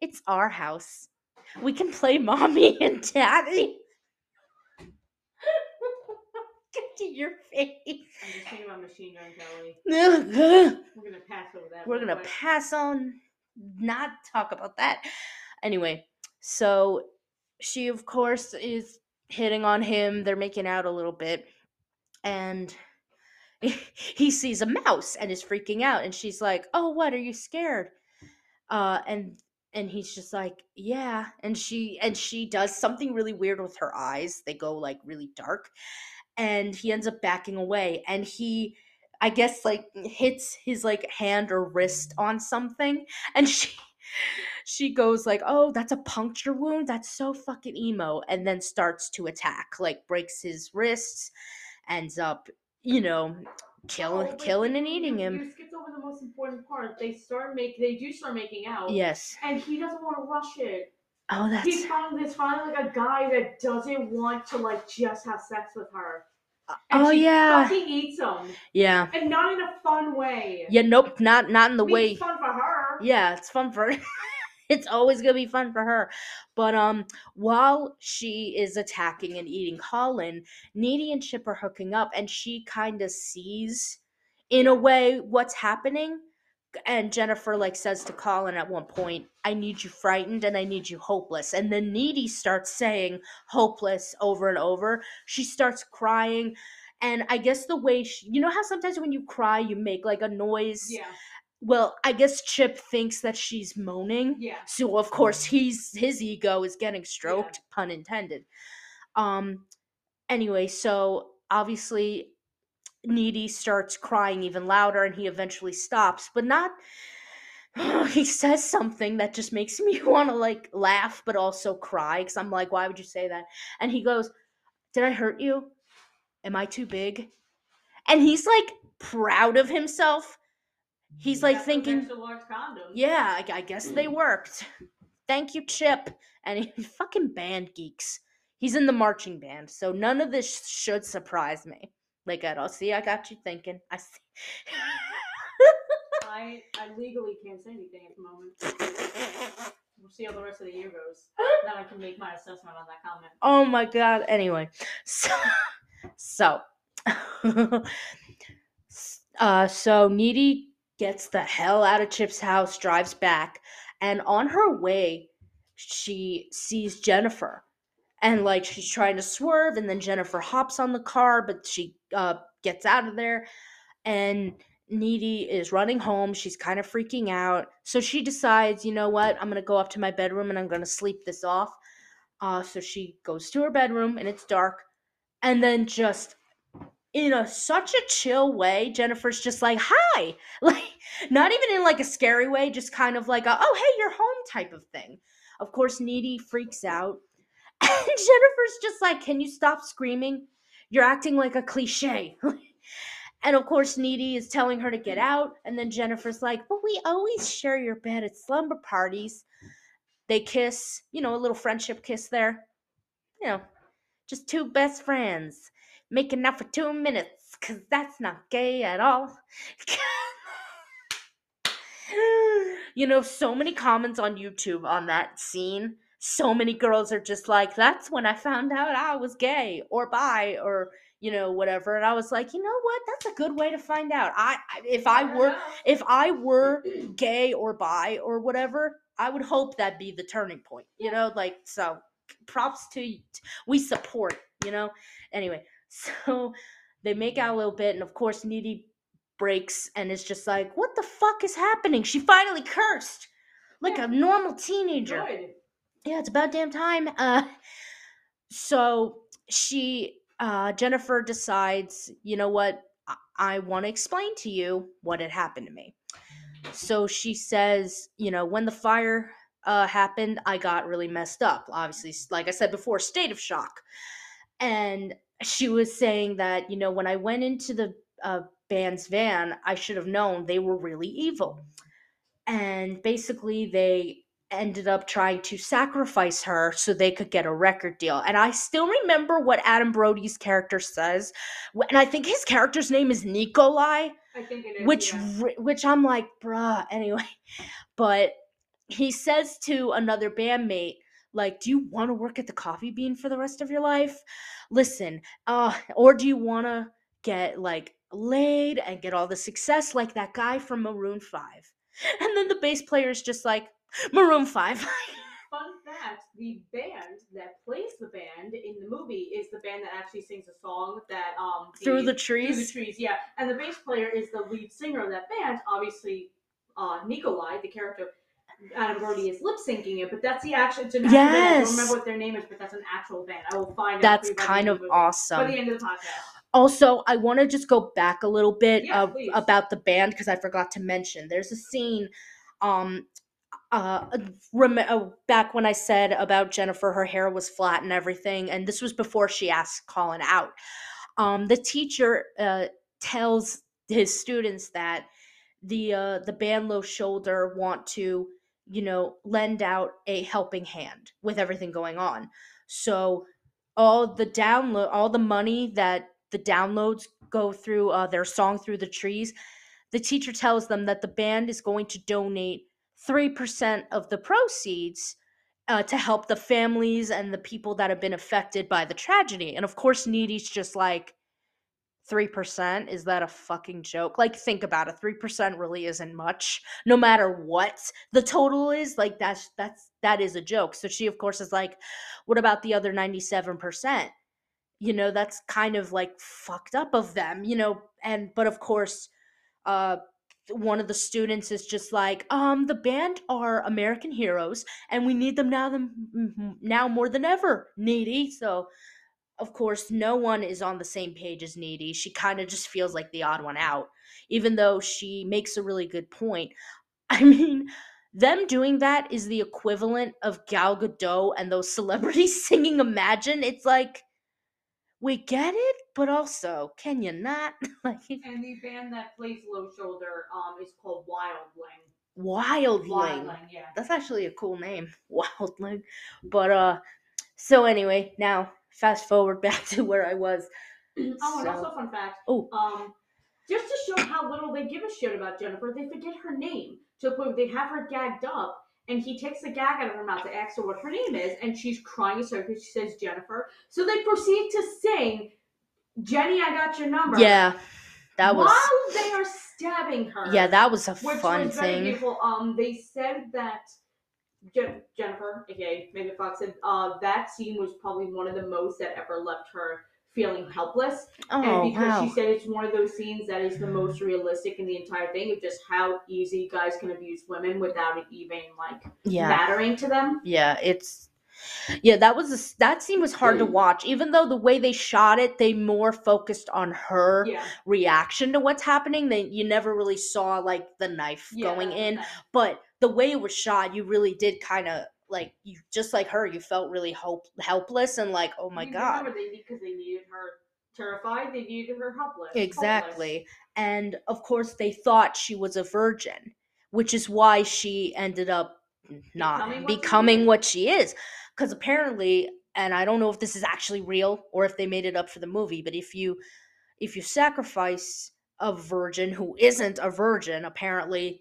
it's our house. We can play mommy and daddy. To your face. I'm just thinking about Machine Gun Kelly. We're gonna pass over that. We're gonna quick. pass on, not talk about that. Anyway, so she, of course, is hitting on him. They're making out a little bit. And he sees a mouse and is freaking out. And she's like, Oh, what? Are you scared? Uh, and and he's just like yeah and she and she does something really weird with her eyes they go like really dark and he ends up backing away and he i guess like hits his like hand or wrist on something and she she goes like oh that's a puncture wound that's so fucking emo and then starts to attack like breaks his wrists ends up you know oh, killing Oh, killing and eating him You skipped over the most important part. They start make. They do start making out. yes And he doesn't want to rush it. Oh that's He's finally there's finally like a guy that doesn't want to like just have sex with her. And oh she yeah Fucking eats him, yeah and not in a fun way. yeah nope not not in the I mean, way it's fun for her. yeah it's fun for it's always gonna be fun for her but um while she is attacking and eating colin needy and chip are hooking up and she kind of sees in a way what's happening and jennifer like says to colin at one point i need you frightened and i need you hopeless. And then needy starts saying hopeless over and over. She starts crying. And i guess the way she, you know how sometimes when you cry you make like a noise? Yeah, well, I guess Chip thinks that she's moaning. yeah. So of course he's his ego is getting stroked, pun intended. Um anyway, so obviously Needy starts crying even louder and he eventually stops, but not he says something that just makes me want to like laugh but also cry cuz I'm like why would you say that? And he goes, "Did I hurt you? Am I too big?" And he's like proud of himself. He's like thinking extra large condoms. yeah, I, I guess they worked. Thank you, Chip. And he fucking band geeks. He's in the marching band, so none of this should surprise me. Like at all. See, I got you thinking. I see. I I legally can't say anything at the moment. We'll see how the rest of the year goes. Then I can make my assessment on that comment. oh my god. Anyway, so so uh so Needy gets the hell out of Chip's house, drives back, and on her way, she sees Jennifer. And like she's trying to swerve, and then Jennifer hops on the car, but she uh gets out of there. And Needy is running home. She's kind of freaking out. So she decides, you know what? I'm gonna go up to my bedroom and I'm gonna sleep this off. Uh, so she goes to her bedroom and it's dark, and then just in a such a chill way, Jennifer's just like, "Hi," like not even in like a scary way, just kind of like a, "Oh, hey, you're home" type of thing. Of course, Needy freaks out, and Jennifer's just like, "Can you stop screaming? You're acting like a cliche." and of course, Needy is telling her to get out, and then Jennifer's like, "But we always share your bed at slumber parties." They kiss, you know, a little friendship kiss there. You know, just two best friends making out for two minutes, because that's not gay at all. you know, so many comments on YouTube on that scene. So many girls are just like, that's when I found out I was gay or bi or, you know, whatever. And I was like, you know what? That's a good way to find out. I, if I were if I were gay or bi or whatever, I would hope that be the turning point. You know, like so. Props to we support. You know. Anyway, so they make out a little bit, and of course, Needy breaks and is just like, "What the fuck is happening?" She finally cursed like Yeah. a normal teenager Good. yeah, it's about damn time. Uh, so she, uh, Jennifer decides, you know what? I, I want to explain to you what had happened to me. So she says, you know, when the fire uh, happened, I got really messed up. Obviously, like I said before, state of shock. And she was saying that, you know, when I went into the uh, band's van, I should have known they were really evil. And basically, they ended up trying to sacrifice her so they could get a record deal. And I still remember what Adam Brody's character says. And I think his character's name is Nikolai, I think it is. which yeah. which I'm like, bruh, anyway. But he says to another bandmate, Like, do you want to work at the coffee bean for the rest of your life? Listen, uh, or do you want to get like laid and get all the success like that guy from Maroon 5? And then the bass player is just like, Maroon 5. Fun fact: the band that plays the band in the movie is the band that actually sings a song that um Through the Trees? Through the trees. yeah. And the bass player is the lead singer of that band. Obviously, uh, Nikolai, the character, Adam Brody is lip syncing it, but that's the actual. It's an actual band. I Yes. don't remember what their name is, but that's an actual band. I will find. That's for the kind of the. By awesome. the end of the podcast. Also, I want to just go back a little bit Yeah, uh, about the band because I forgot to mention. There's a scene, um, uh, rem- uh, back when I said about Jennifer, her hair was flat and everything, and this was before she asked Colin out. Um, the teacher uh, tells his students that the uh, the band Low Shoulder want to, you know, lend out a helping hand with everything going on. So all the download all the money that the downloads go through uh, their song through the trees the teacher tells them that the band is going to donate 3% of the proceeds uh, to help the families and the people that have been affected by the tragedy. And of course needy's just like 3% is that a fucking joke? Like think about it. 3% really isn't much no matter what the total is. Like that's that's that is a joke. So she of course is like what about the other 97% you know that's kind of like fucked up of them you know and but of course uh one of the students is just like um the band are american heroes and we need them now them now more than ever needy. So of course no one is on the same page as needy. She kind of just feels like the odd one out even though she makes a really good point. I mean them doing that is the equivalent of gal gadot and those celebrities singing imagine. It's like we get it but also can you not like And the band that plays Low Shoulder um is called Wildling. wildling Wildling, yeah. that's actually a cool name wildling but uh so anyway now fast forward back to where i was Oh, and So- also fun fact. Oh. Um, just to show how little they give a shit about Jennifer, they forget her name to the point where they have her gagged up, and he takes the gag out of her mouth to ask her what her name is, and she's crying because she says Jennifer. So they proceed to sing, "Jenny, I got your number." yeah that was while they are stabbing her. yeah that was a which fun was very thing beautiful. Um, they said that Jen- Jennifer, aka Megan Fox, said uh, that scene was probably one of the most that ever left her feeling helpless. oh and because wow she said it's one of those scenes that is the most realistic in the entire thing of just how easy guys can abuse women without it even like yeah mattering to them. yeah it's yeah that was a that scene was hard to mm. watch even though the way they shot it they more focused on her Yeah. reaction to what's happening Then you never really saw like the knife yeah going in but the way it was shot you really did kind of like you just like her you felt really hope helpless and like oh my You god they because they needed her terrified. They needed her helpless. exactly and of course they thought she was a virgin which is why she ended up not Becoming becoming what she is because apparently and i don't know if this is actually real or if they made it up for the movie but if you if you sacrifice a virgin who isn't a virgin apparently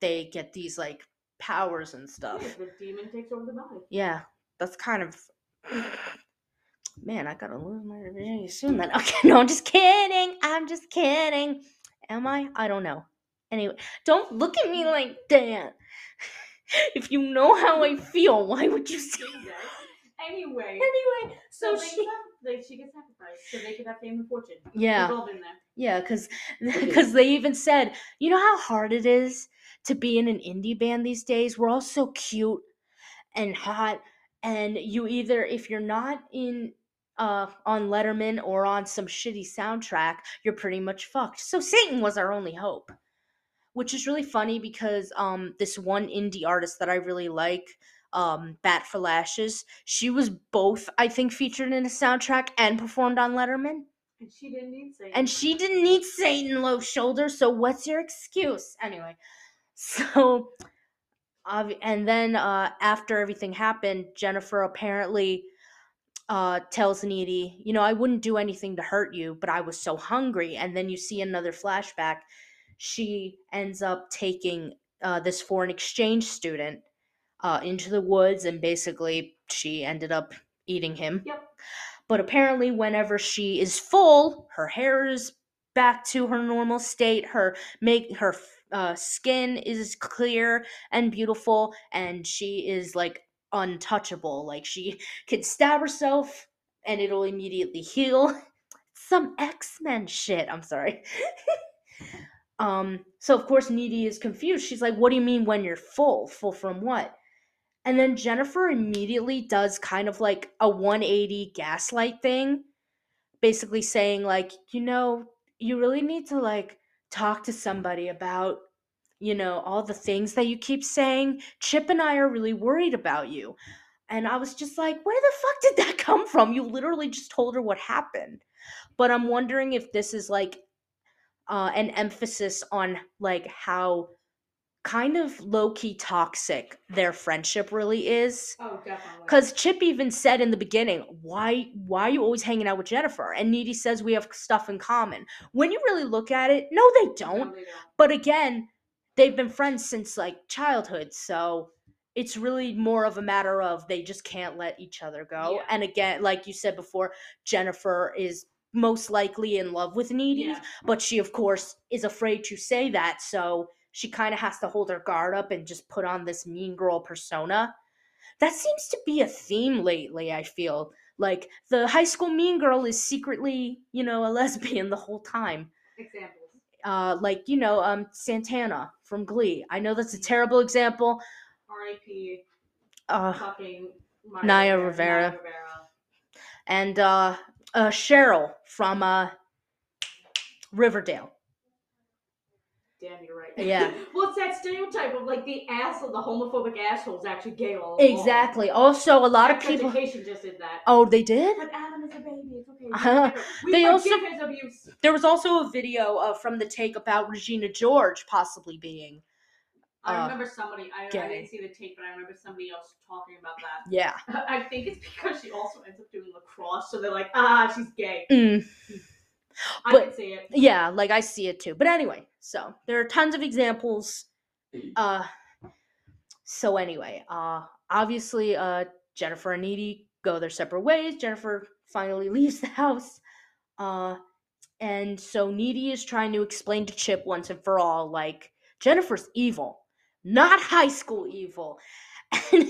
they get these like powers and stuff. Yeah, the demon takes over the body. yeah that's kind of man i gotta lose my virginity soon then. Okay no i'm just kidding i'm just kidding. Am i? I don't know. Anyway don't look at me like that. If you know how i feel why would you say that? Anyway, anyway so so she sac- they, she gets sacrificed so they could have fame and fortune. yeah. all been there. Yeah, because because they even said, you know how hard it is to be in an indie band these days. We're all so cute and hot, and you either if you're not in uh on Letterman or on some shitty soundtrack, you're pretty much fucked. So Satan was our only hope, which is really funny because um this one indie artist that I really like. Um, Bat for Lashes. She was both, I think, featured in a soundtrack and performed on Letterman. And she didn't need Satan. And she didn't need Satan low shoulder, so what's your excuse? Anyway, so and then uh after everything happened, Jennifer apparently uh tells Needy, you know, I wouldn't do anything to hurt you, but I was so hungry. And then you see another flashback. She ends up taking uh this foreign exchange student uh into the woods and basically she ended up eating him. Yep. But apparently, whenever she is full, her hair is back to her normal state. Her make her uh, skin is clear and beautiful, and she is like untouchable. Like she can stab herself, and it'll immediately heal. Some X Men shit. I'm sorry. um. So of course, Needy is confused. She's like, "What do you mean when you're full? Full from what?" And then Jennifer immediately does kind of like a 180 gaslight thing, basically saying, like, you know, you really need to like talk to somebody about, you know, all the things that you keep saying. Chip and I are really worried about you. And I was just like, where the fuck did that come from? You literally just told her what happened. But I'm wondering if this is like uh, an emphasis on like how kind of low key toxic their friendship really is. Oh, definitely. Because Chip even said in the beginning, "Why, why are you always hanging out with Jennifer?" And Needy says we have stuff in common. When you really look at it, no, they don't. No, they don't. But again, they've been friends since like childhood, so it's really more of a matter of they just can't let each other go. Yeah. And again, like you said before, Jennifer is most likely in love with Needy, Yeah. but she of course is afraid to say that, so she kind of has to hold her guard up and just put on this mean girl persona. That seems to be a theme lately, I feel. Like the high school mean girl is secretly, you know, a lesbian the whole time. Examples. Uh like, you know, um Santana from Glee. I know that's a terrible example. R.I.P. Uh Fucking Naya Rivera. Rivera. Naya Rivera. and uh uh Cheryl from uh Riverdale. Damn, you're right. Yeah. well, it's that stereotype of like the asshole, the homophobic asshole is actually gay all along. Exactly. Also, a lot of people Education just did that. Oh, they did? But Adam is a baby. It's okay. We They also-. There was also a video uh, from the take about Regina George possibly being I uh, remember somebody. I, I didn't see the tape, but I remember somebody else talking about that. yeah. I think it's because she also ends up doing lacrosse, so they're like, ah, she's gay. Mm, But- can see it. yeah, like I see it too. But anyway, so there are tons of examples. Uh so anyway, uh obviously uh Jennifer and Needy go their separate ways. Jennifer finally leaves the house. Uh and so Needy is trying to explain to Chip once and for all like Jennifer's evil, not high school evil. And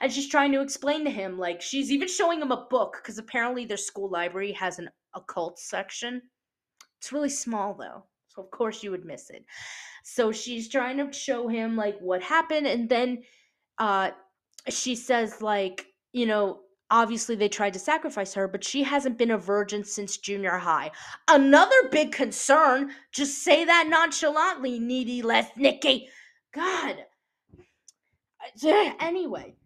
and she's trying to explain to him like she's even showing him a book because apparently their school library has an occult section. It's really small though, so of course you would miss it. So she's trying to show him like what happened, and then uh, she says like you know obviously they tried to sacrifice her, but she hasn't been a virgin since junior high. Another big concern. Just say that nonchalantly, needy Lesnicki. God. Anyway,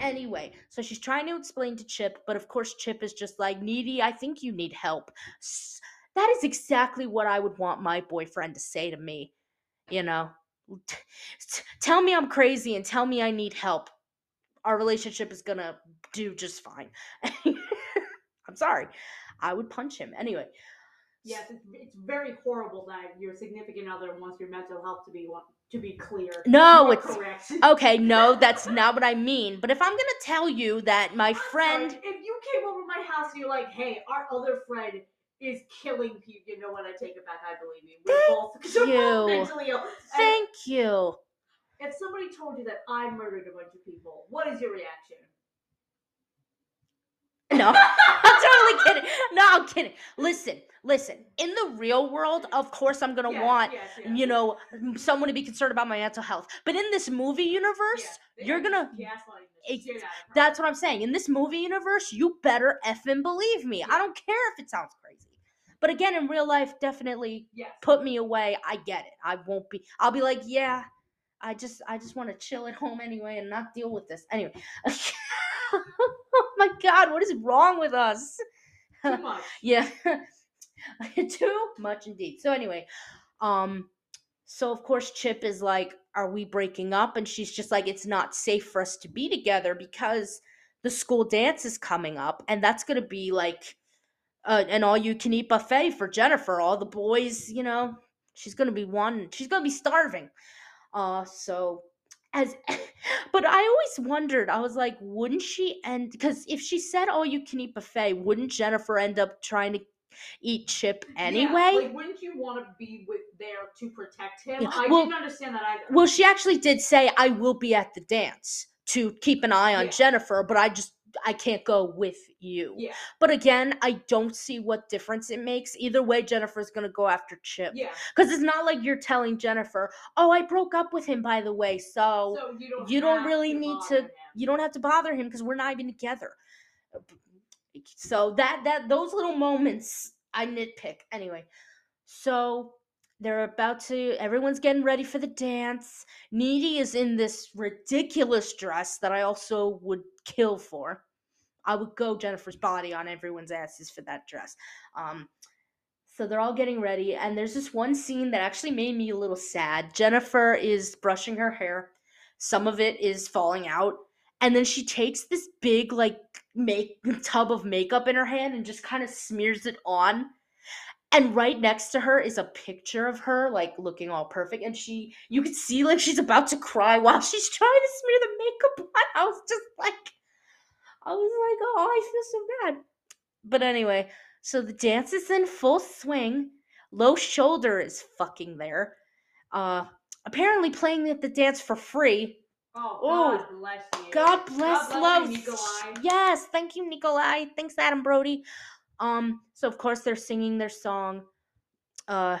anyway, so she's trying to explain to Chip, but of course Chip is just like, "Needy, I think you need help." That is exactly what I would want my boyfriend to say to me. You know, T- t- tell me I'm crazy and tell me I need help. Our relationship is gonna do just fine. I'm sorry. I would punch him anyway. Yes, it's, it's very horrible that your significant other wants your mental health to be one- to be clear. No, it's correct. okay. No, that's not what I mean. But if I'm gonna tell you that my I'm sorry, friend, if you came over my house and you're like, "Hey, our other friend is killing people," you know what? I take it back. I believe you. We're we're both you. mentally ill. And thank you. if somebody told you that I murdered a bunch of people, what is your reaction? No, I'm totally kidding. No, I'm kidding. Listen, listen. In the real world, of course, I'm gonna Yes, want yes, yes. you know someone to be concerned about my mental health. But in this movie universe, you're gonna. gaslighting the Ex- shit out of her. That's what I'm saying. In this movie universe, you better effing believe me. I don't care if it sounds crazy. But again, in real life, definitely put me away. I get it. I won't be. I'll be like, yeah. I just, I just want to chill at home anyway and not deal with this anyway. oh my God, what is wrong with us? Too much. Yeah. Too much indeed. So anyway, um so of course Chip is like, "Are we breaking up?" and she's just like, "It's not safe for us to be together because the school dance is coming up and that's going to be like uh, an all you can eat buffet for Jennifer. All the boys, you know, she's going to be one, she's going to be starving." Uh so as but I always wondered, I was like, wouldn't she end because if she said all you can eat buffet, wouldn't Jennifer end up trying to eat Chip anyway? Yeah, like, wouldn't you want to be with there to protect him? Yeah, I well- didn't understand that either. well, she actually did say I will be at the dance to keep an eye on Yeah. Jennifer, but I just I can't go with you. yeah, But again, I don't see what difference it makes. Either way, Jennifer's gonna go after Chip. yeah. Because it's not like you're telling Jennifer, oh, I broke up with him, by the way, so, So you don't. you don't really need to- him. you don't have to bother him because we're not even together. Uh, so that that those little moments I nitpick. Anyway, so they're about to everyone's getting ready for the dance. Needy is in this ridiculous dress that I also would kill for. I would go Jennifer's body on everyone's asses for that dress. Um so they're all getting ready and there's this one scene that actually made me a little sad. Jennifer is brushing her hair. Some of it is falling out and then she takes this big like make tub of makeup in her hand and just kind of smears it on and right next to her is a picture of her like looking all perfect and she you could see like she's about to cry while she's trying to smear the makeup on i was just like i was like oh i feel so bad but anyway so the dance is in full swing low shoulder is fucking there uh apparently playing at the dance for free Oh, God bless you. God bless Low. you, Nikolai. Yes, thank you, Nikolai. Thanks, Adam Brody. Um, so of course they're singing their song. Uh,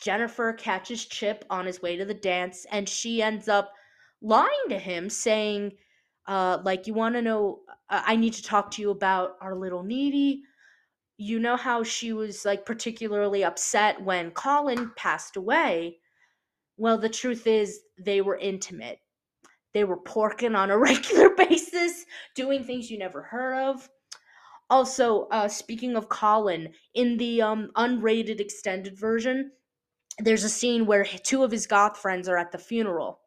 Jennifer catches Chip on his way to the dance, and she ends up lying to him, saying, uh, like, you want to know, uh, I need to talk to you about our little needy. You know how she was like particularly upset when Colin passed away. Well, the truth is, they were intimate. They were porking on a regular basis, doing things you never heard of. Also, uh, speaking of Colin, in the um, unrated extended version, there's a scene where two of his goth friends are at the funeral,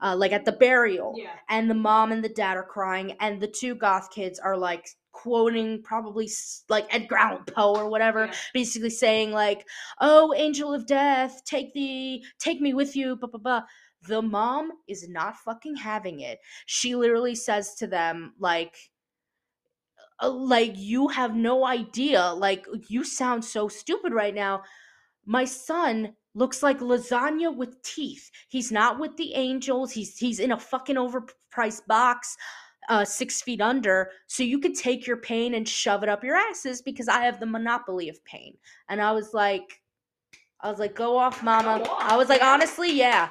uh, like at the burial, Yeah. and the mom and the dad are crying, and the two goth kids are like quoting probably like Edgar Allan Poe or whatever, Yeah. basically saying like, "Oh, angel of death, take the take me with you." Blah blah blah. The mom is not fucking having it. She literally says to them like, uh, "Like you have no idea. Like you sound so stupid right now. My son." Looks like lasagna with teeth. He's not with the angels. He's he's in a fucking overpriced box uh, six feet under, so you could take your pain and shove it up your asses because I have the monopoly of pain. And I was like, I was like, go off, mama. Go I was like, honestly, yeah.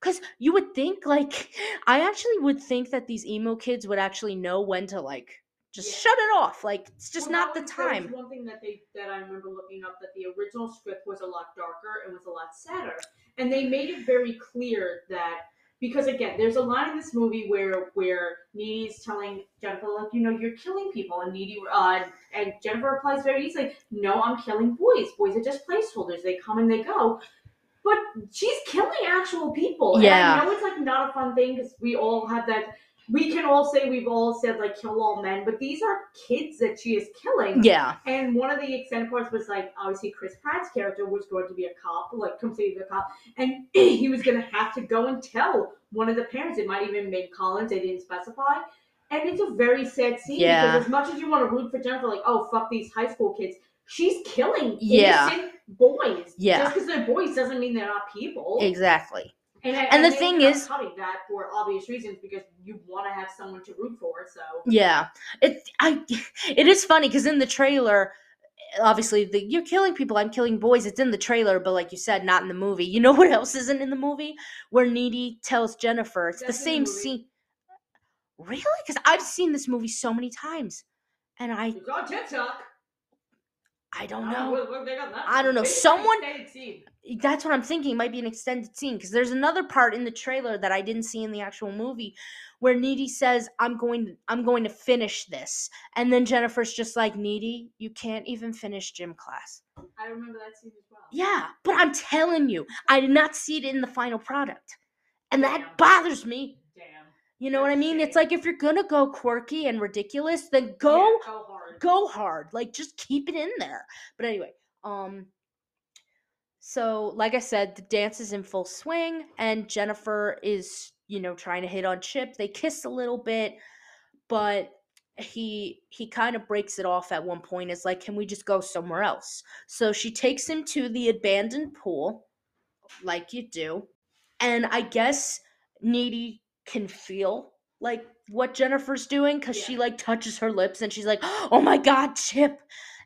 Because you would think, like, I actually would think that these emo kids would actually know when to, like, just Yeah. shut it off. Like, it's just Well, not the that was- that was time. one thing that they that I remember looking up that the original script was a lot darker and was a lot sadder, and they made it very clear that because again, there's a line in this movie where where Needy's telling Jennifer like you know you're killing people, and Needy uh, and Jennifer replies very easily, no, I'm killing boys. Boys are just placeholders. They come and they go. But she's killing actual people. Yeah. And I know it's like not a fun thing because we all have that. We can all say we've all said like kill all men, but these are kids that she is killing. Yeah. And one of the extended parts was like obviously Chris Pratt's character was going to be a cop, like completely a cop, and he was going to have to go and tell one of the parents. It might even make Colin's. They didn't specify. And it's a very sad scene Yeah. because as much as you want to root for Jennifer, like oh fuck these high school kids, she's killing Yeah. innocent boys. Yeah. Just because they're boys doesn't mean they're not people. Exactly. And, And the thing is- cutting that for obvious reasons because you want to have someone to root for. So Yeah, it I it is funny because in the trailer, obviously the you're killing people. I'm killing boys. It's in the trailer, but like you said, not in the movie. You know what else isn't in the movie? Where Needy tells Jennifer it's That's the in the same scene. Really? Because I've seen this movie so many times, and I it's on TikTok. I don't know. what- what they got that I don't know. Someone. Scene. That's what I'm thinking. Might be an extended scene because there's another part in the trailer that I didn't see in the actual movie where Needy says, "I'm going, to, I'm going to finish this," and then Jennifer's just like, "Needy, you can't even finish gym class." I remember that scene as well. Yeah, but I'm telling you, I did not see it in the final product, and that bothers me. You know what I mean? It's like if you're gonna go quirky and ridiculous, then go Yeah, go hard. go hard. Like just keep it in there. But anyway, um so like I said, the dance is in full swing and Jennifer is you know, trying to hit on Chip. They kiss a little bit, but he he kind of breaks it off at one point. Is like, can we just go somewhere else? So she takes him to the abandoned pool, like you do, and I guess Needy can feel like what Jennifer's doing because she like touches her lips and she's like, "Oh my god, Chip!"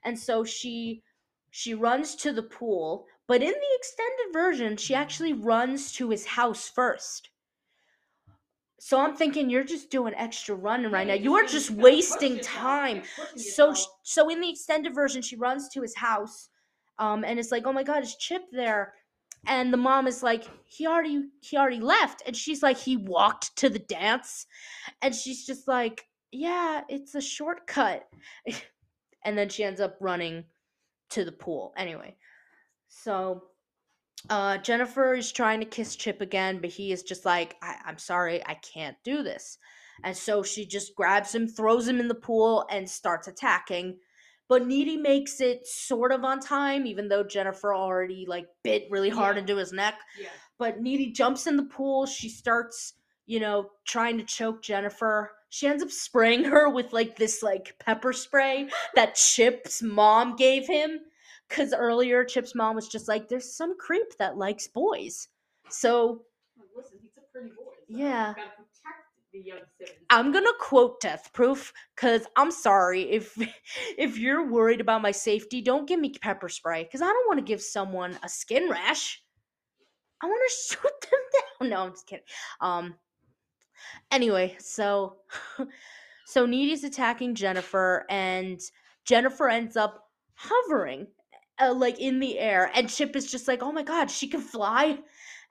And so she she runs to the pool, but in the extended version, she actually runs to his house first. So I'm thinking you're just doing extra running right now. You are just just gotta push wasting time. So so in the extended version, she runs to his house, um, and it's like, oh my god, is Chip there? And the mom is like, he already he already left, and she's like, he walked to the dance, and she's just like, yeah, it's a shortcut, and then she ends up running to the pool anyway. So uh, Jennifer is trying to kiss Chip again, but he is just like, I- I'm sorry, I can't do this. And so she just grabs him, throws him in the pool, and starts attacking. But Needy makes it sort of on time, even though Jennifer already like bit really hard Yeah. into his neck. Yeah. But Needy jumps in the pool. She starts, you know, trying to choke Jennifer. She ends up spraying her with like this like pepper spray that Chip's mom gave him. Cause earlier Chip's mom was just like, "There's some creep that likes boys." So listen, he's a pretty boy. So Yeah. Young. I'm gonna quote Death Proof. Cause I'm sorry if if you're worried about my safety, don't give me pepper spray. Cause I don't want to give someone a skin rash. I want to shoot them down. No, I'm just kidding. Um. Anyway, so so Needy's attacking Jennifer, and Jennifer ends up hovering, uh, like in the air, and Chip is just like, "Oh my god, she can fly."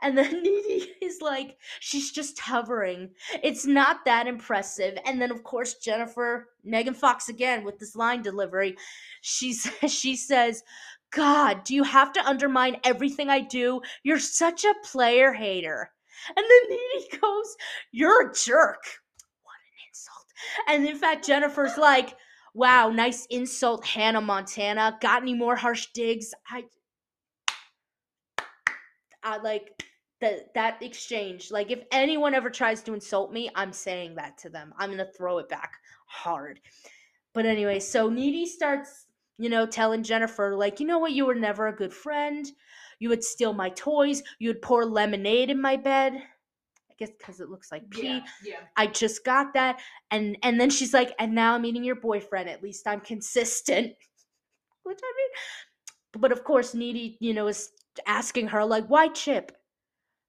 And then Needy is like, she's just hovering. It's not that impressive. And then, of course, Jennifer, Megan Fox again with this line delivery. She's she says, God, do you have to undermine everything I do? You're such a player hater. And then Needy goes, You're a jerk. What an insult. And in fact, Jennifer's like, Wow, nice insult, Hannah Montana. Got any more harsh digs? I I like that that exchange. Like if anyone ever tries to insult me, I'm saying that to them. I'm gonna throw it back hard. But anyway, so Needy starts, you know, telling Jennifer, like, you know what, you were never a good friend. You would steal my toys. You would pour lemonade in my bed. I guess because it looks like pee. Yeah. Yeah. I just got that. And and then she's like, and now I'm meeting your boyfriend. At least I'm consistent. Which I mean, but of course, Needy, you know, is asking her, like, why Chip?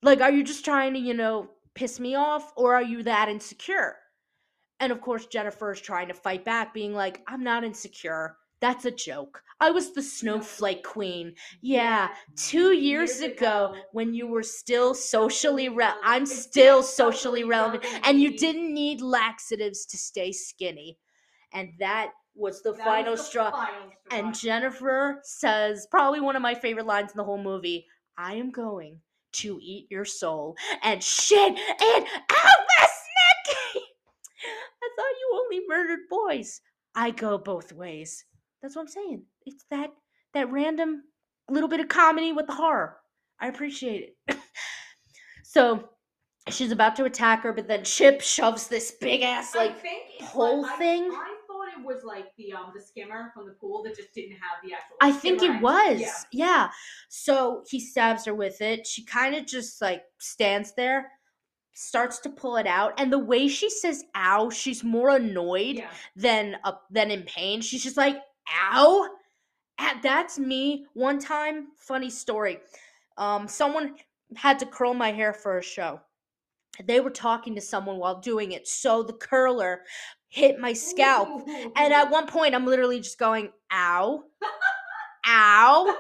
Like, are you just trying to, you know, piss me off? Or are you that insecure? And of course, Jennifer is trying to fight back, being like, I'm not insecure. That's a joke. I was the snowflake queen. Yeah, two years, ago, when you were still socially re- I'm still socially relevant, and you didn't need laxatives to stay skinny. And that was the That was final the straw. final straw. And Jennifer says, probably one of my favorite lines in the whole movie I am going to eat your soul and shit it out the snacky. I thought you only murdered boys. I go both ways. That's what I'm saying. It's that that random little bit of comedy with the horror. I appreciate it. so she's about to attack her, but then Chip shoves this big ass like pole like, thing. I, was like the um the skimmer from the pool that just didn't have the actual. I think it was. Yeah. Yeah. So he stabs her with it. She kind of just like stands there, starts to pull it out, and the way she says "ow," she's more annoyed Yeah. than uh, than in pain. She's just like "ow." Ah, That's me. One time, funny story. Um, someone had to curl my hair for a show. They were talking to someone while doing it, so the curler hit my scalp. And at one point, I'm literally just going, ow, ow,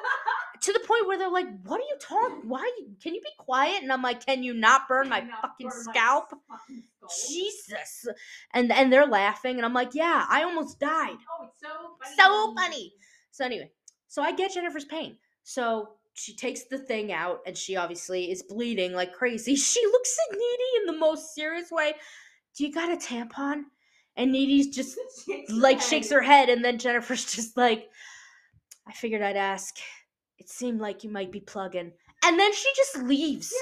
to the point where they're like, what are you talking? Why? Can you be quiet? And I'm like, can you not burn my Not fucking burn my scalp? fucking. Jesus. And and they're laughing, and I'm like, yeah, I almost died. Oh, it's so funny. So funny. So anyway, so I get Jennifer's pain. So she takes the thing out, and she obviously is bleeding like crazy. She looks at Needy in the most serious way. Do you got a tampon? And Needy's just Shakes her like head. shakes her head and then jennifer's just like i figured i'd ask it seemed like you might be plugging and then she just leaves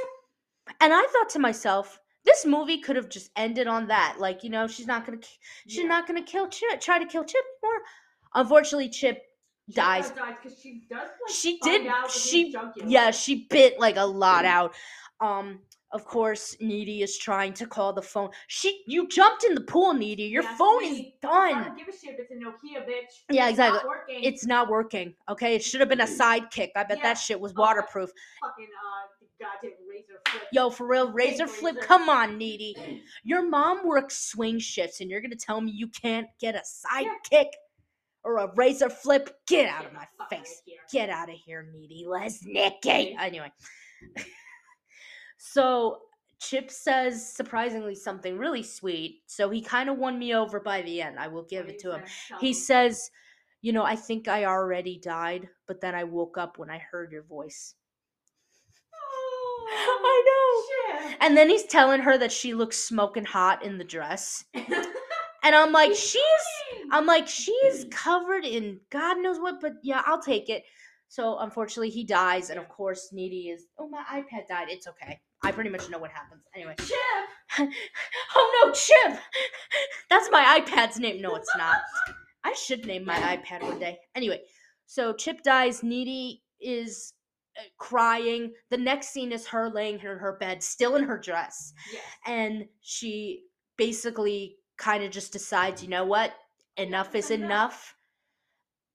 and i thought to myself this movie could have just ended on that. Like, you know, she's not gonna, she's Yeah. not gonna kill Chip, try to kill Chip more. Unfortunately, Chip She dies. dies because she does. Like, She did. out that he's She yeah, she bit like a lot out. Um, of course, Needy is trying to call the phone. She, you jumped in the pool, Needy. Your Yeah, phone is sweetie. I done. don't give a shit if it's a Nokia, bitch. Yeah, It's not exactly. working. It's not working. Okay, it should have been a sidekick. I bet Yeah. that shit was Oh, waterproof. fucking uh, goddamn Razr flip. Yo, for real, Razr Big flip. Razr. Come on, Needy. Your mom works swing shifts, and you're gonna tell me you can't get a sidekick or a razor flip? Get out of my the fuck outta face. Get out of here, Needy. Lesnicki. Anyway. so Chip says surprisingly something really sweet. So he kind of won me over by the end. I will give it to him. He says, You know, I think I already died, but then I woke up when I heard your voice. I know. Shit. And then he's telling her that she looks smoking hot in the dress. And I'm like, He's she's. I'm like, she's covered in God knows what, but yeah, I'll take it. So unfortunately he dies, and of course Needy is oh my iPad died. It's okay. I pretty much know what happens. Anyway. Chip. Oh no, Chip! That's my iPad's name. No, it's not. I should name my iPad one day. Anyway, so Chip dies. Needy is uh, crying. The next scene is her laying in her bed, still in her dress. Yes. And she basically kind of just decides, you know what? Enough is Enough.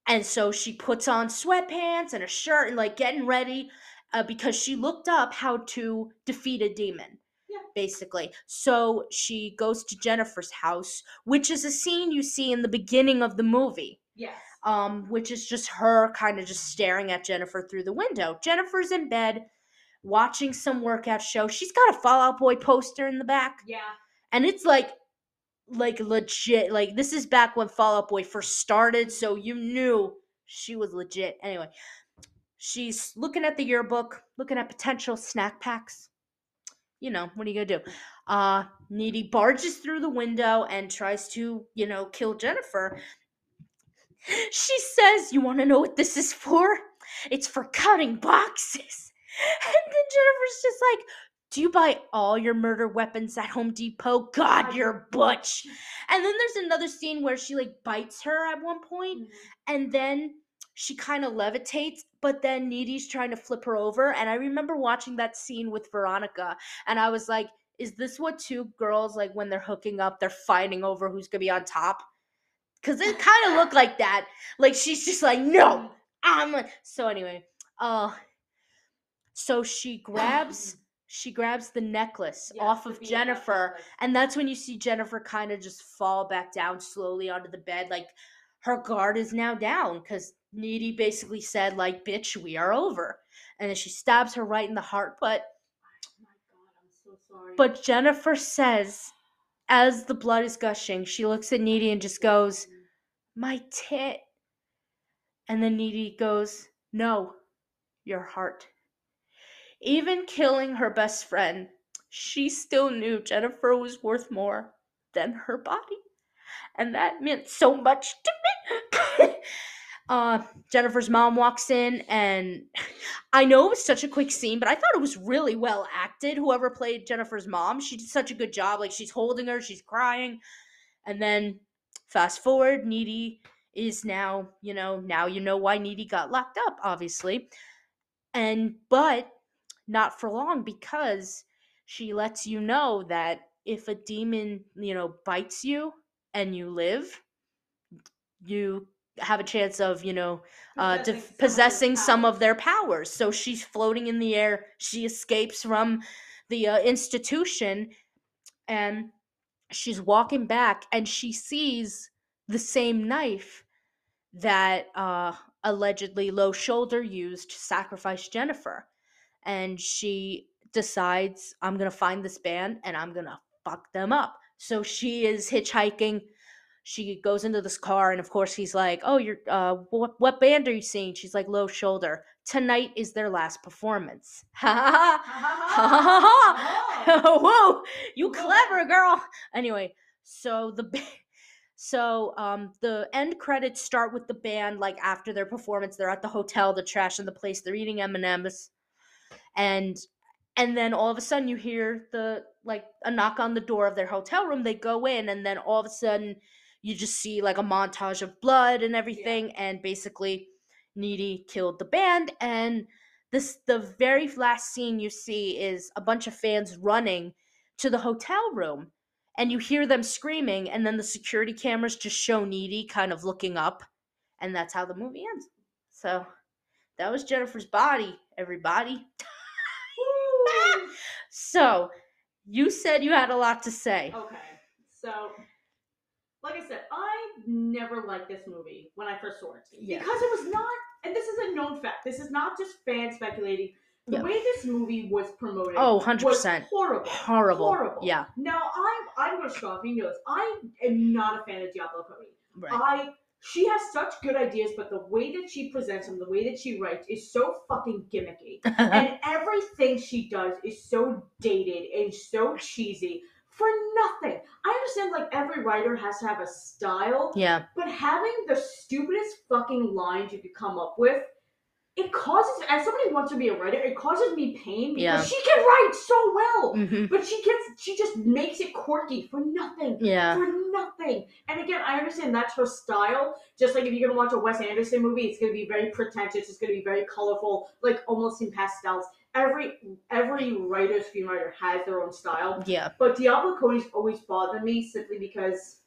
And so she puts on sweatpants and a shirt and like getting ready uh, because she looked up how to defeat a demon Yeah. basically. So she goes to Jennifer's house, which is a scene you see in the beginning of the movie. Yes. Um, which is just her kind of just staring at Jennifer through the window. Jennifer's in bed watching some workout show. She's got a Fall Out Boy poster in the back, Yeah. and it's like like legit. Like this is back when Fall Out Boy first started, so you knew she was legit. Anyway, she's looking at the yearbook, looking at potential snack packs. You know, what are you gonna do? Uh, Needy barges through the window and tries to, you know, kill Jennifer. She says, You wanna know what this is for? It's for cutting boxes. And then Jennifer's just like, Do you buy all your murder weapons at Home Depot? God, you're butch. And then there's another scene where she like bites her at one point, Mhm. and then she kind of levitates, but then Needy's trying to flip her over. And I remember watching that scene with Veronica, and I was like, is this what two girls like when they're hooking up, they're fighting over who's gonna be on top? Because it kind of looked like that. Like she's just like, no, I'm a-" so anyway. Uh so she grabs she grabs the necklace Yes, off of Jennifer necklace. and that's when you see Jennifer kind of just fall back down slowly onto the bed. Like her guard is now down because Needy basically said, like, bitch, we are over. And then she stabs her right in the heart. But Oh my god, I'm so sorry. but Jennifer says, as the blood is gushing, she looks at Needy and just goes, My tit. And then Needy goes, No, your heart. Even killing her best friend, she still knew Jennifer was worth more than her body. And that meant so much to me. uh, Jennifer's mom walks in, and I know it was such a quick scene, but I thought it was really well acted. Whoever played Jennifer's mom, she did such a good job. Like, she's holding her, she's crying. And then fast forward, Needy is now, you know, now you know why Needy got locked up, obviously. And, but not for long because she lets you know that if a demon, you know, bites you and you live, you have a chance of, you know, uh, Possessing def- some of possessing some of their powers. So she's floating in the air. She escapes from the uh, institution and she's walking back and she sees the same knife that uh, allegedly Low Shoulder used to sacrifice Jennifer. And she decides, I'm going to find this band and I'm going to fuck them up. So she is hitchhiking. She goes into this car, and of course, he's like, Oh, you're, uh, what, what band are you seeing? She's like, Low Shoulder. Tonight is their last performance. Ha ha ha. Oh. Whoa, you clever girl. Anyway, so the so um the end credits start with the band like after their performance. They're at the hotel, they're trashing the place, they're eating M and M's, and and then all of a sudden you hear the like a knock on the door of their hotel room they go in and then all of a sudden you just see like a montage of blood and everything and basically needy killed the band and this the very last scene you see is a bunch of fans running to the hotel room and you hear them screaming and then the security cameras just show needy kind of looking up and that's how the movie ends. So that was jennifer's body everybody so you said you had a lot to say Okay, so like I said, I never liked this movie when I first saw it Yeah. because it was not, and this is a known fact. This is not just fan speculating. The Yeah. way this movie was promoted, Oh, 100%. horrible, Horrible. horrible. Yeah. Now I'm I'm going to. You know, this. I am not a fan of Diablo Cody. Right. I she has such good ideas, but the way that she presents them, the way that she writes, is so fucking gimmicky. and everything she does is so dated and so cheesy for nothing. I understand like every writer has to have a style, yeah. but having the stupidest fucking lines you could come up with, it causes as somebody who wants to be a writer, it causes me pain because Yeah. she can write so well. hmm But she gets she just makes it quirky for nothing Yeah. for nothing. And again, I understand that's her style. Just like if you're gonna watch a Wes Anderson movie, it's gonna be very pretentious. It's gonna be very colorful, like almost in pastels. Every every writer, screenwriter has their own style. Yeah. But Diablo Cody's always bothered me simply because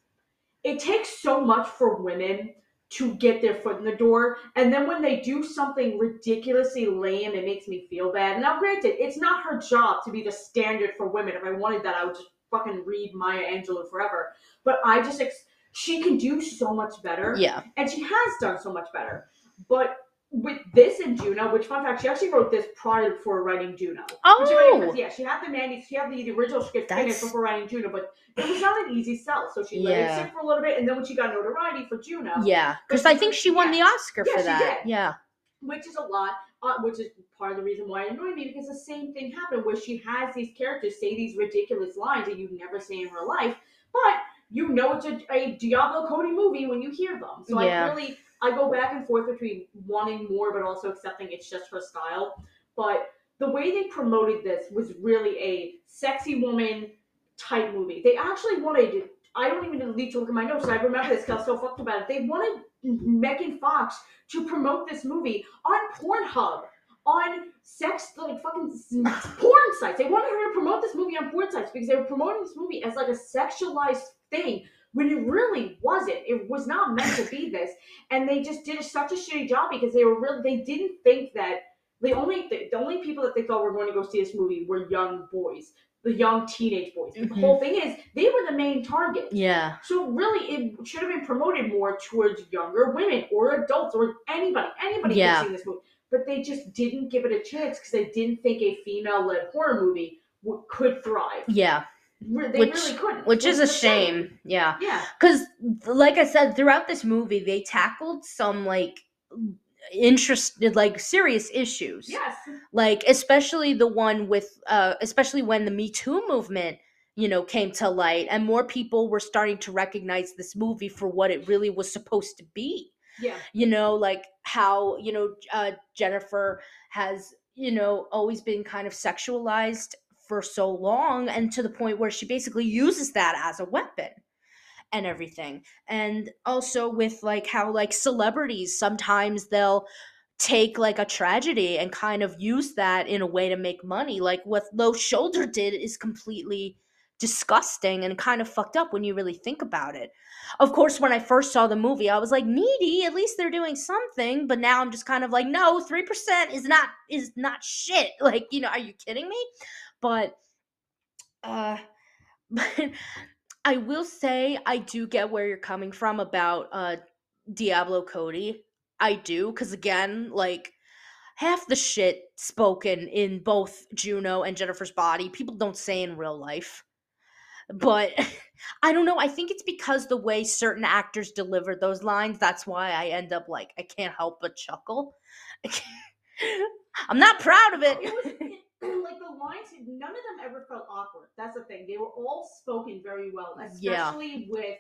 it takes so much for women to get their foot in the door, and then when they do something ridiculously lame, it makes me feel bad. Now, granted, it's not her job to be the standard for women. If I wanted that, I would just fucking read Maya Angelou forever. But I just ex- she can do so much better Yeah. and she has done so much better. But with this and Juno, which fun fact, she actually wrote this prior before writing Juno. Which is very Oh. yeah, she had the manu- she had the, the original script finished before writing Juno, but it was not an easy sell. So she let it sit for a little bit, and then when she got notoriety for Juno, Yeah. Because I think she won the Oscar Yeah, for that. did. Yeah. which is a lot, uh, which is part of the reason why it annoyed me because the same thing happened where she has these characters say these ridiculous lines that you've never say in real life, but you know it's a, a Diablo Cody movie when you hear them. So Yeah. I really I go back and forth between wanting more but also accepting it's just her style. But the way they promoted this was really a sexy woman type movie. They actually wanted I don't even need to look at my notes. I remember this because I was so fucked about it. They wanted Megan Fox to promote this movie on Pornhub, on sex like fucking porn sites. They wanted her to promote this movie on porn sites because they were promoting this movie as like a sexualized thing when it really wasn't. It was not meant to be this, and they just did such a shitty job because they were really they didn't think that the only the, the only people that they thought were going to go see this movie were young boys, the young teenage boys. The Mhm. whole thing is they were the main target. Yeah. So really, it should have been promoted more towards younger women or adults or anybody. Anybody Yeah. could see this movie, but they just didn't give it a chance because they didn't think a female-led horror movie w- could thrive. Yeah. They Which- really couldn't. Which is a shame. Yeah. Yeah, Because, like I said, throughout this movie, they tackled some like interested, like serious issues. yes, like especially the one with uh especially when the me too movement you know came to light and more people were starting to recognize this movie for what it really was supposed to be yeah, you know like how you know uh jennifer has you know always been kind of sexualized for so long and to the point where she basically uses that as a weapon and everything. And also with like how like celebrities sometimes they'll take like a tragedy and kind of use that in a way to make money. Like what low shoulder did is completely disgusting and kind of fucked up when you really think about it. Of course when i first saw the movie i was like needy at least they're doing something. But now i'm just kind of like no 3% is not is not shit. Like you know are you kidding me but uh but i will say i do get where you're coming from about uh diablo cody i do because again like half the shit spoken in both juno and jennifer's body people don't say in real life but I don't know. I think it's because the way certain actors deliver those lines. That's why I end up like I can't help but chuckle. I'm not proud of it. It was it, like the lines. None of them ever felt awkward. That's the thing. They were all spoken very well, Yeah. especially with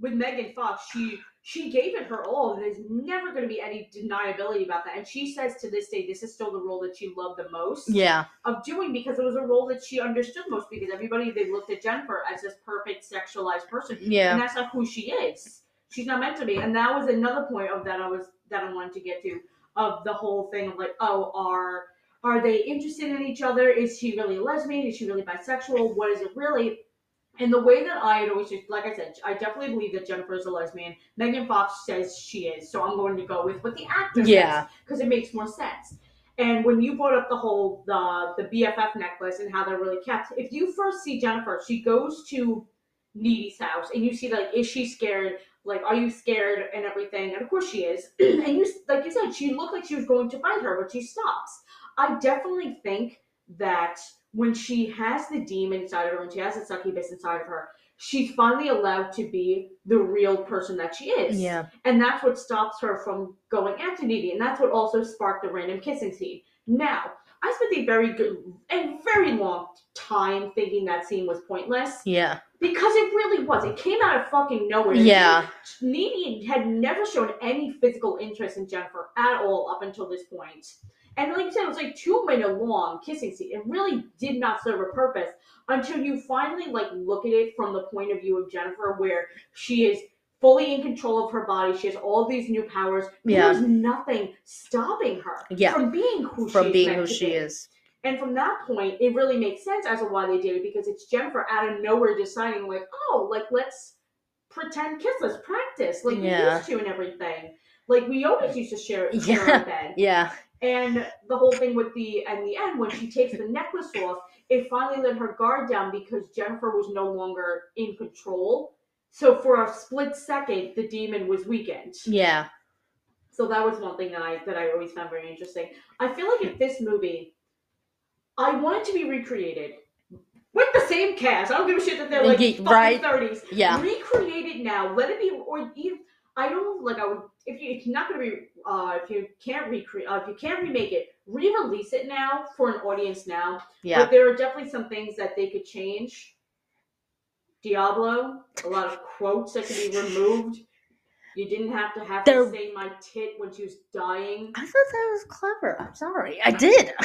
with Megan Fox, she she gave it her all. There's never going to be any deniability about that. And she says to this day, this is still the role that she loved the most Yeah. of doing because it was a role that she understood most. Because everybody they looked at Jennifer as this perfect sexualized person, Yeah, and that's not who she is. She's not meant to be. And that was another point of that I was that I wanted to get to of the whole thing of like, oh, are are they interested in each other? Is she really a lesbian? Is she really bisexual? What is it really? And the way that I had always, just like I said, I definitely believe that Jennifer is a lesbian. Megan Fox says she is, so I'm going to go with what the actor Yeah. because it makes more sense. And when you brought up the whole the the BFF necklace and how they're really kept, if you first see Jennifer, she goes to Needy's house and you see like, is she scared? Like, are you scared and everything? And of course she is. and you, like you said, she looked like she was going to fight her, but she stops. I definitely think that when she has the demon inside of her, when she has the succubus inside of her, she's finally allowed to be the real person that she is. Yeah. And that's what stops her from going after Needy. And that's what also sparked the random kissing scene. Now, I spent a very good, and very long time thinking that scene was pointless Yeah. because it really was. It came out of fucking nowhere. Yeah. Needy had never shown any physical interest in Jennifer at all up until this point. And like you said, it was like two minute long kissing scene. It really did not serve a purpose until you finally like look at it from the point of view of Jennifer, where she is fully in control of her body. She has all these new powers. Yeah. There's nothing stopping her Yeah. from being who From being who she be. is. And from that point, it really makes sense as to why they did it because it's Jennifer out of nowhere deciding, like, oh, like let's pretend kiss, let's practice, like we Yeah. used to and everything. Like we always used to share, share Yeah. bed. Yeah. And the whole thing with the and the end when she takes the necklace off, it finally let her guard down because Jennifer was no longer in control. So for a split second, the demon was weakened. Yeah. So that was one thing that I that I always found very interesting. I feel like if this movie, I want it to be recreated with the same cast. I don't give a shit that they're like Ye- fucking right. thirties. Yeah. Recreate it now. Let it be, or even I don't like. I would if you if you're not gonna be uh if you can't recreate uh, if you can't remake it, re-release it now for an audience now. Yeah. But there are definitely some things that they could change. Diablo, a lot of quotes that could be removed. You didn't have to have There- to say my tit when she was dying. I thought that was clever. I'm sorry. I did.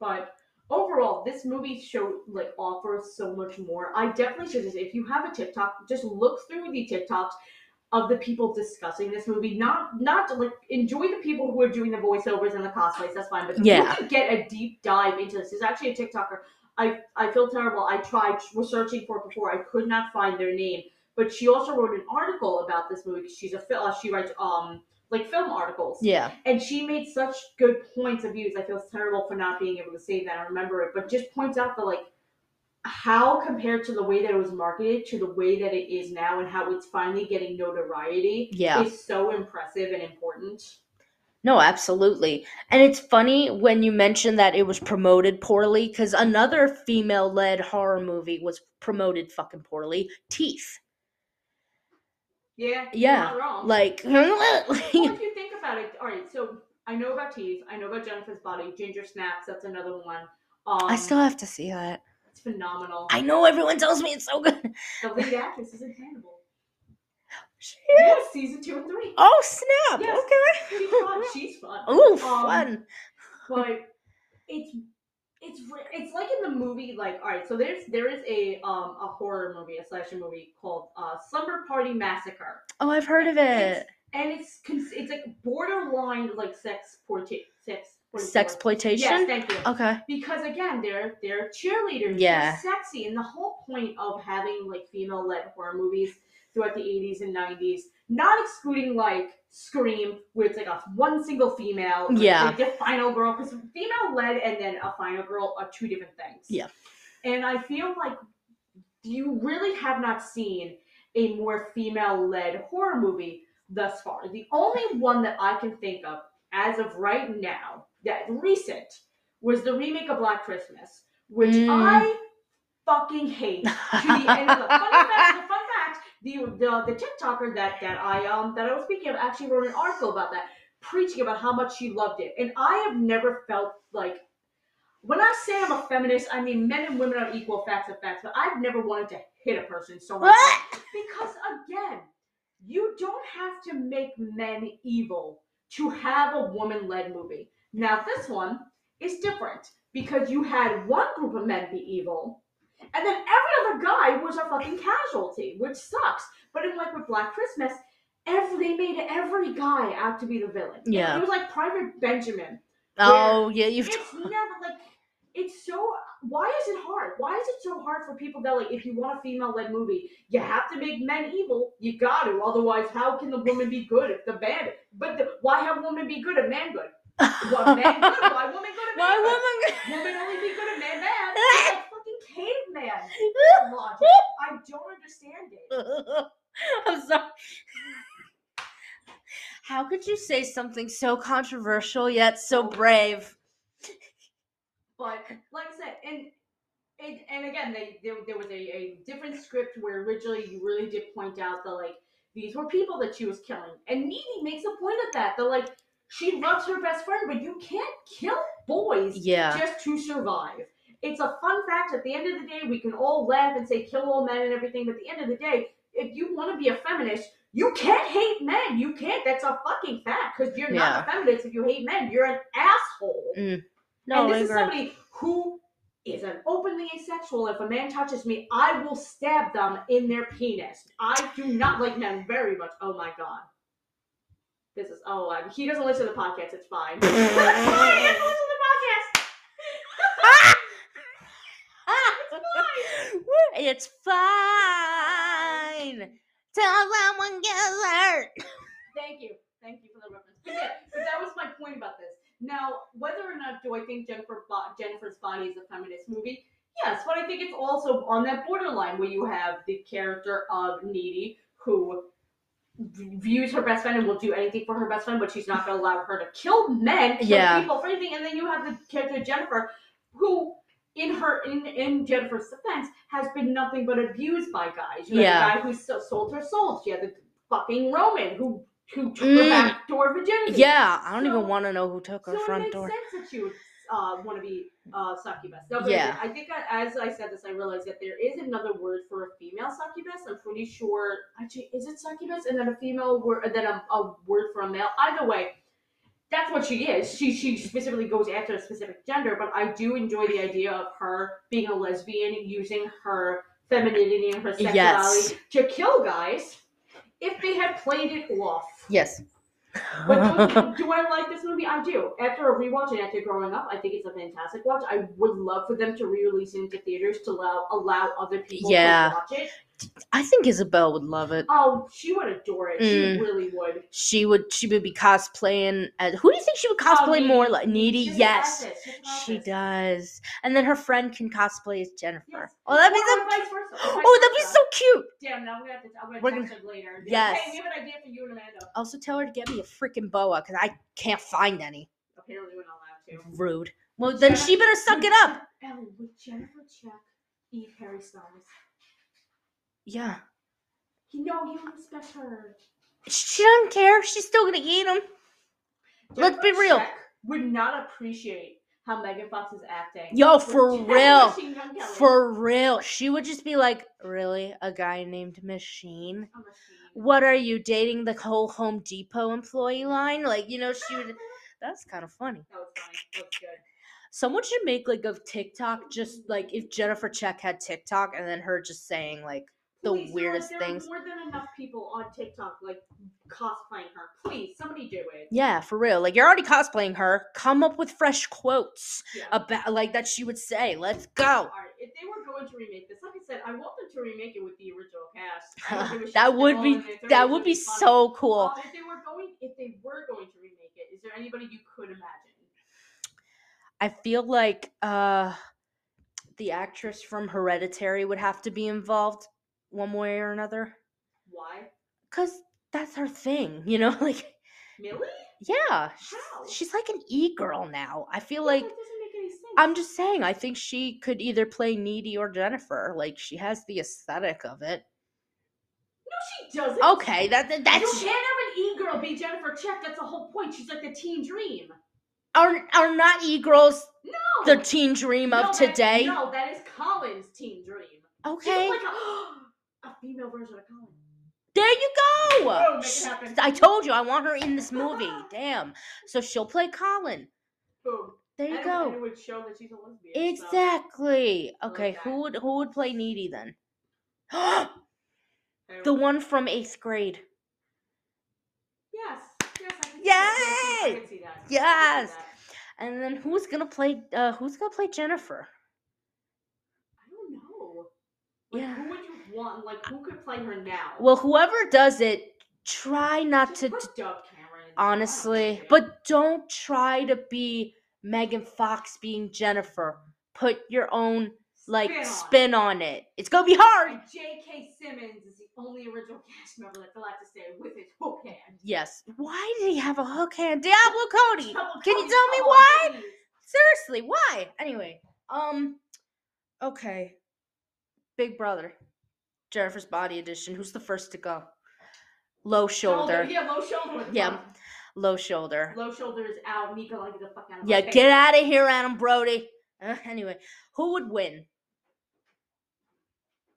But overall, this movie show like offers so much more. I definitely should just if you have a TikTok, just look through the TikToks of the people discussing this movie. Not not to, like enjoy the people who are doing the voiceovers and the cosplays. That's fine. But Yeah. get a deep dive into this. There's actually a TikToker. I I feel terrible. I tried researching for it before. I could not find their name. But she also wrote an article about this movie. She's a fil- uh, she writes um like film articles. Yeah. And she made such good points of views. I feel terrible for not being able to say that and remember it, but just points out the like how compared to the way that it was marketed to the way that it is now and how it's finally getting notoriety Yeah. is so impressive and important. No, absolutely. And it's funny when you mention that it was promoted poorly because another female led horror movie was promoted fucking poorly Teeth. Yeah, Yeah, you're not wrong. Like, well, if you think about it, all right. So I know about Teeth. I know about Jennifer's Body. Ginger Snaps. That's another one. Um, I still have to see that. It's phenomenal. I know everyone tells me it's so good. the lead actress is incredible. Yeah, season two and three. Oh, snap. Yes. Okay. She's fun. She's fun. Ooh, Um, fun. but it's it's it's like in the movie like all right so there's there is a um a horror movie a slasher movie called uh slumber party massacre Oh, I've heard of it. and it's cons- it's like borderline like sex porta- sex Sexploitation? yes thank you Okay. because again they're they're cheerleaders Yeah. they're sexy and the whole point of having like female led horror movies throughout the 80s and 90s not excluding like scream where it's like a one single female like, Yeah. like the final girl because female led and then a final girl are two different things Yeah. and i feel like you really have not seen a more female led horror movie thus far the only one that i can think of as of right now that recent was the remake of black christmas which Mm. i fucking hate to the end of the fun fact, the fun fact, the, the the TikToker that that I um that I was speaking of actually wrote an article about that, preaching about how much she loved it. And I have never felt like when I say I'm a feminist, I mean men and women are equal facts of facts, but I've never wanted to hit a person so much. Because again, you don't have to make men evil to have a woman led movie. Now, this one is different because you had one group of men be evil, and then every other guy was a fucking casualty, which sucks. But in like with Black Christmas, every they made every guy out to be the villain. Yeah. It was like Private Benjamin. Oh yeah, you've. It's never like it's so why is it hard? Why is it so hard for people that like if you want a female led movie, you have to make men evil. You got to, otherwise how can the woman be good if the man but the, why have woman be good and man good? What man good? Why woman good and man Why good? woman? Woman only be good at man bad. It's like fucking caveman logic. I don't understand it. I'm sorry. How could you say something so controversial yet so brave? But like I said, and and, and again, they there, there was a, a different script where originally you really did point out that like these were people that she was killing, and Needy makes a point of that. That like she loves her best friend, but you can't kill boys Yeah. just to survive. It's a fun fact. At the end of the day, we can all laugh and say kill all men and everything, but at the end of the day, if you want to be a feminist, you can't hate men. You can't. That's a fucking fact. Because you're not a feminist if you hate men. You're an asshole. Mm. No, and I this is agree. somebody who is an openly asexual. If a man touches me, I will stab them in their penis. I do not like men very much. Oh my god. This is oh he doesn't listen to the podcast. It's fine. It's fine. He doesn't listen to the podcast. it's fine. Till someone gets hurt. Thank you. Thank you for the reference. But yeah, but that was my point about this. Now, whether or not do I think Jennifer Bo- Jennifer's Body is a feminist movie? Yes, but I think it's also on that borderline where you have the character of Needy who views her best friend and will do anything for her best friend, but she's not going to allow her to kill men, kill Yeah. people for anything. And then you have the character Jennifer who. In her, in, in Jennifer's defense, has been nothing but abused by guys. You Yeah. the guy who so- sold her soul. She had the fucking Roman who who took Mm. her back door virginity. Yeah, I don't So- even want to know who took her So it front door. Sense that you would uh, want to be uh, succubus. Now, Yeah. I think I, as I said this, I realized that there is another word for a female succubus. I'm pretty sure. Actually, is it succubus and then a female word, and then a, a word for a male? Either way, that's what she is. She she specifically goes after a specific gender, but I do enjoy the idea of her being a lesbian, using her femininity and her sexuality Yes. to kill guys. If they had played it off. Yes. But do, do I like this movie? I do. After a rewatch and after growing up, I think it's a fantastic watch. I would love for them to re-release it into theaters to allow allow other people Yeah. to watch it. I think Isabel would love it. Oh, she would adore it. Mm. She really would. She would. She would be cosplaying. As, who do you think she would cosplay Oh, more like? Needy. She's an Yes, artist. She does. And then her friend can cosplay as Jennifer. Yes. Oh, that'd be Or- so. vice versa, Oh, that'd be so cute. Damn, now I'm have to. I'm gonna We're text her later. and be Yes. Like, hey, we have an idea for you and Amanda. Also, tell her to get me a freaking boa because I can't find any. Apparently, we're not allowed to. Rude. Well, then she better suck it up. Ellen, would Jennifer Check eat Harry Styles? Yeah. You know he would respect her. She doesn't care. She's still gonna eat them. Let's be real. Would not appreciate how Megan Fox is acting. Yo, for real. Machine Gun Kelly. For real. She would just be like, really? A guy named Machine? Machine. What are you dating the whole Home Depot employee line? Like, you know, she would. That's kind of funny. That was funny. That was good. Someone should make like a TikTok, just like if Jennifer Check had TikTok, and then her just saying like the Please, there are- weirdest there things. Are more than enough people on TikTok like cosplaying her. Please, somebody do it. Yeah, for real. Like you're already cosplaying her. Come up with fresh quotes Yeah. about like that she would say. Let's go. All right. If they were going to remake this, like I said, I want them to remake it with the original cast. I don't give a shit that would be in their 30s, that would be funny. so cool. Uh, if they were going, if they were going to remake it, is there anybody you could imagine? I feel like uh the actress from Hereditary would have to be involved one way or another Why? cuz that's her thing, you know? Like Milly? yeah, she's, How? she's like an e-girl now. I feel That like doesn't make any sense. I'm just saying I think she could either play Needy or Jennifer. Like she has the aesthetic of it. No, she doesn't. Okay, that that- you can't have an e-girl be Jennifer Check. That's the whole point. She's like the teen dream. are are not e-girls No. the teen dream No, of that- today? no, that is Colin's teen dream. She's Okay. like a, A female version of Colin. There you go. Boom, make it happen. I told you I want her in this movie. Damn. So she'll play Colin. Boom. There you and, go. And it would show that she's a lesbian. Exactly. Like Okay, who would who would play Needy then? The one from eighth grade. Yes. Yes. I can see that. Yes! I can see that. I can see Yes! And then who's gonna play? Uh, who's gonna play Jennifer? I don't know. Like, Yeah. Who would you want? Like, who could play her now? Well, whoever does it, try not Just to. d- Dove Cameron. in there. I don't honestly, but don't try to be Megan Fox being Jennifer. Put your own like Spin on it. spin on it. It's gonna be hard. And J.K. Simmons is the only original cast member that's allowed to stay with his hook hand. Yes. Why did he have a hook hand? Diablo Cody. Double Can you tell me why? please. Seriously, why? Anyway, um, okay. Big Brother, Jennifer's Body Edition. Who's the first to go? Low shoulder. Yeah, low shoulder. Yeah. Low shoulder. Low shoulder is out. Nico, like, get the fuck out of Yeah, get out of here, Adam Brody. Uh, anyway, who would win?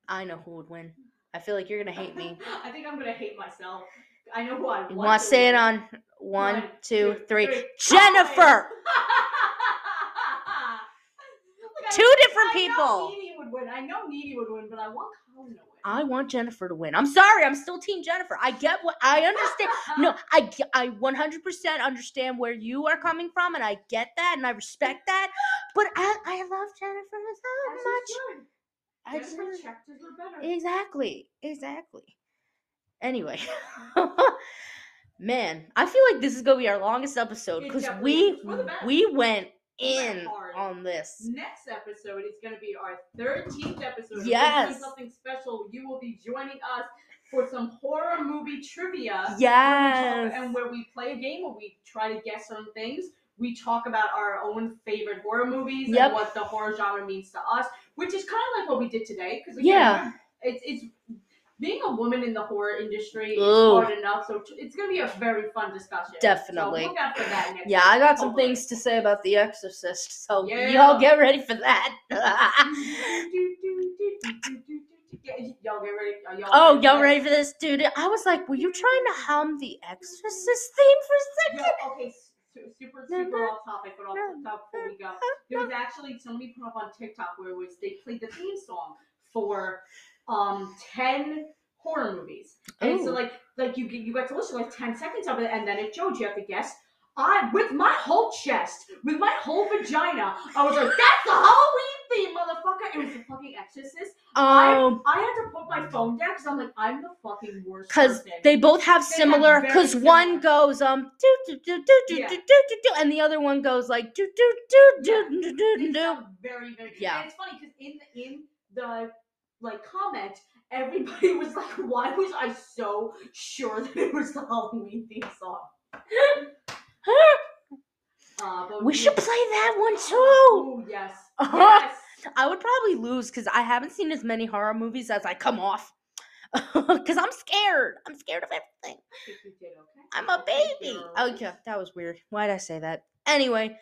I know who would win. I feel like you're gonna hate me. I think I'm gonna hate myself. I know who I want. You want to say it on one, One, two, two, three? three. Jennifer. Look, Two different people. Would win. I know Needy would win, but I want Colin to win. I want Jennifer to win. I'm sorry, I'm still Team Jennifer. I get what I understand. No, I I 100% understand where you are coming from, and I get that, and I respect that. But I I love Jennifer As so you much. I Jennifer just- better. exactly, exactly. Anyway, man, I feel like this is gonna be our longest episode because we is. We're the best. we went We went in hard. on this. Next episode is going to be our 13th episode. Yes. something special. You will be joining us for some horror movie trivia. where talk- Yes. and where we play a game where we try to guess certain things. We talk about our own favorite horror movies Yep. and what the horror genre means to us, which is kind of like what we did today. Because Yeah. it's it's being a woman in the horror industry is Ooh. hard enough. So t- it's going to be a very fun discussion. Definitely. So look out for that next. Yeah, I got some hopefully. things to say about The Exorcist, so Yeah. y'all get ready for that. Y'all get ready. Y'all oh, y'all ready for this, dude? I was like, were you trying to hum The Exorcist theme for a Yo, second? okay, su- super, super off topic, but off the top before we go. There was actually somebody put up on TikTok where it was they played the theme song for um ten horror movies, and so like like you you got to listen to like ten seconds of it, and then it showed you have to guess. I with my whole chest, with my whole vagina, I was like, "That's the Halloween theme, motherfucker!" It was the fucking Exorcist. Um, I had to put my phone down because I'm like, I'm the fucking worst. because they both have They similar. Because one goes um do do do do do Yeah. do do do and the other one goes like do do do do do do do. very, very. Yeah. And it's funny because in in the like comment, everybody was like, "Why was I so sure that it was the Halloween theme song?" Uh, but We should play that one too. Oh yes. Yes. I would probably lose because I haven't seen as many horror movies as I come off. Because I'm scared. I'm scared of everything. Did, okay. I'm a baby. Oh yeah, that was weird. Why'd I say that? Anyway,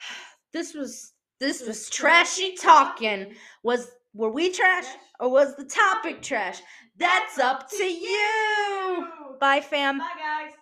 this was this This was trashy talking. Was were we trash or was the topic trash? That's up to you. Bye, fam. Bye guys.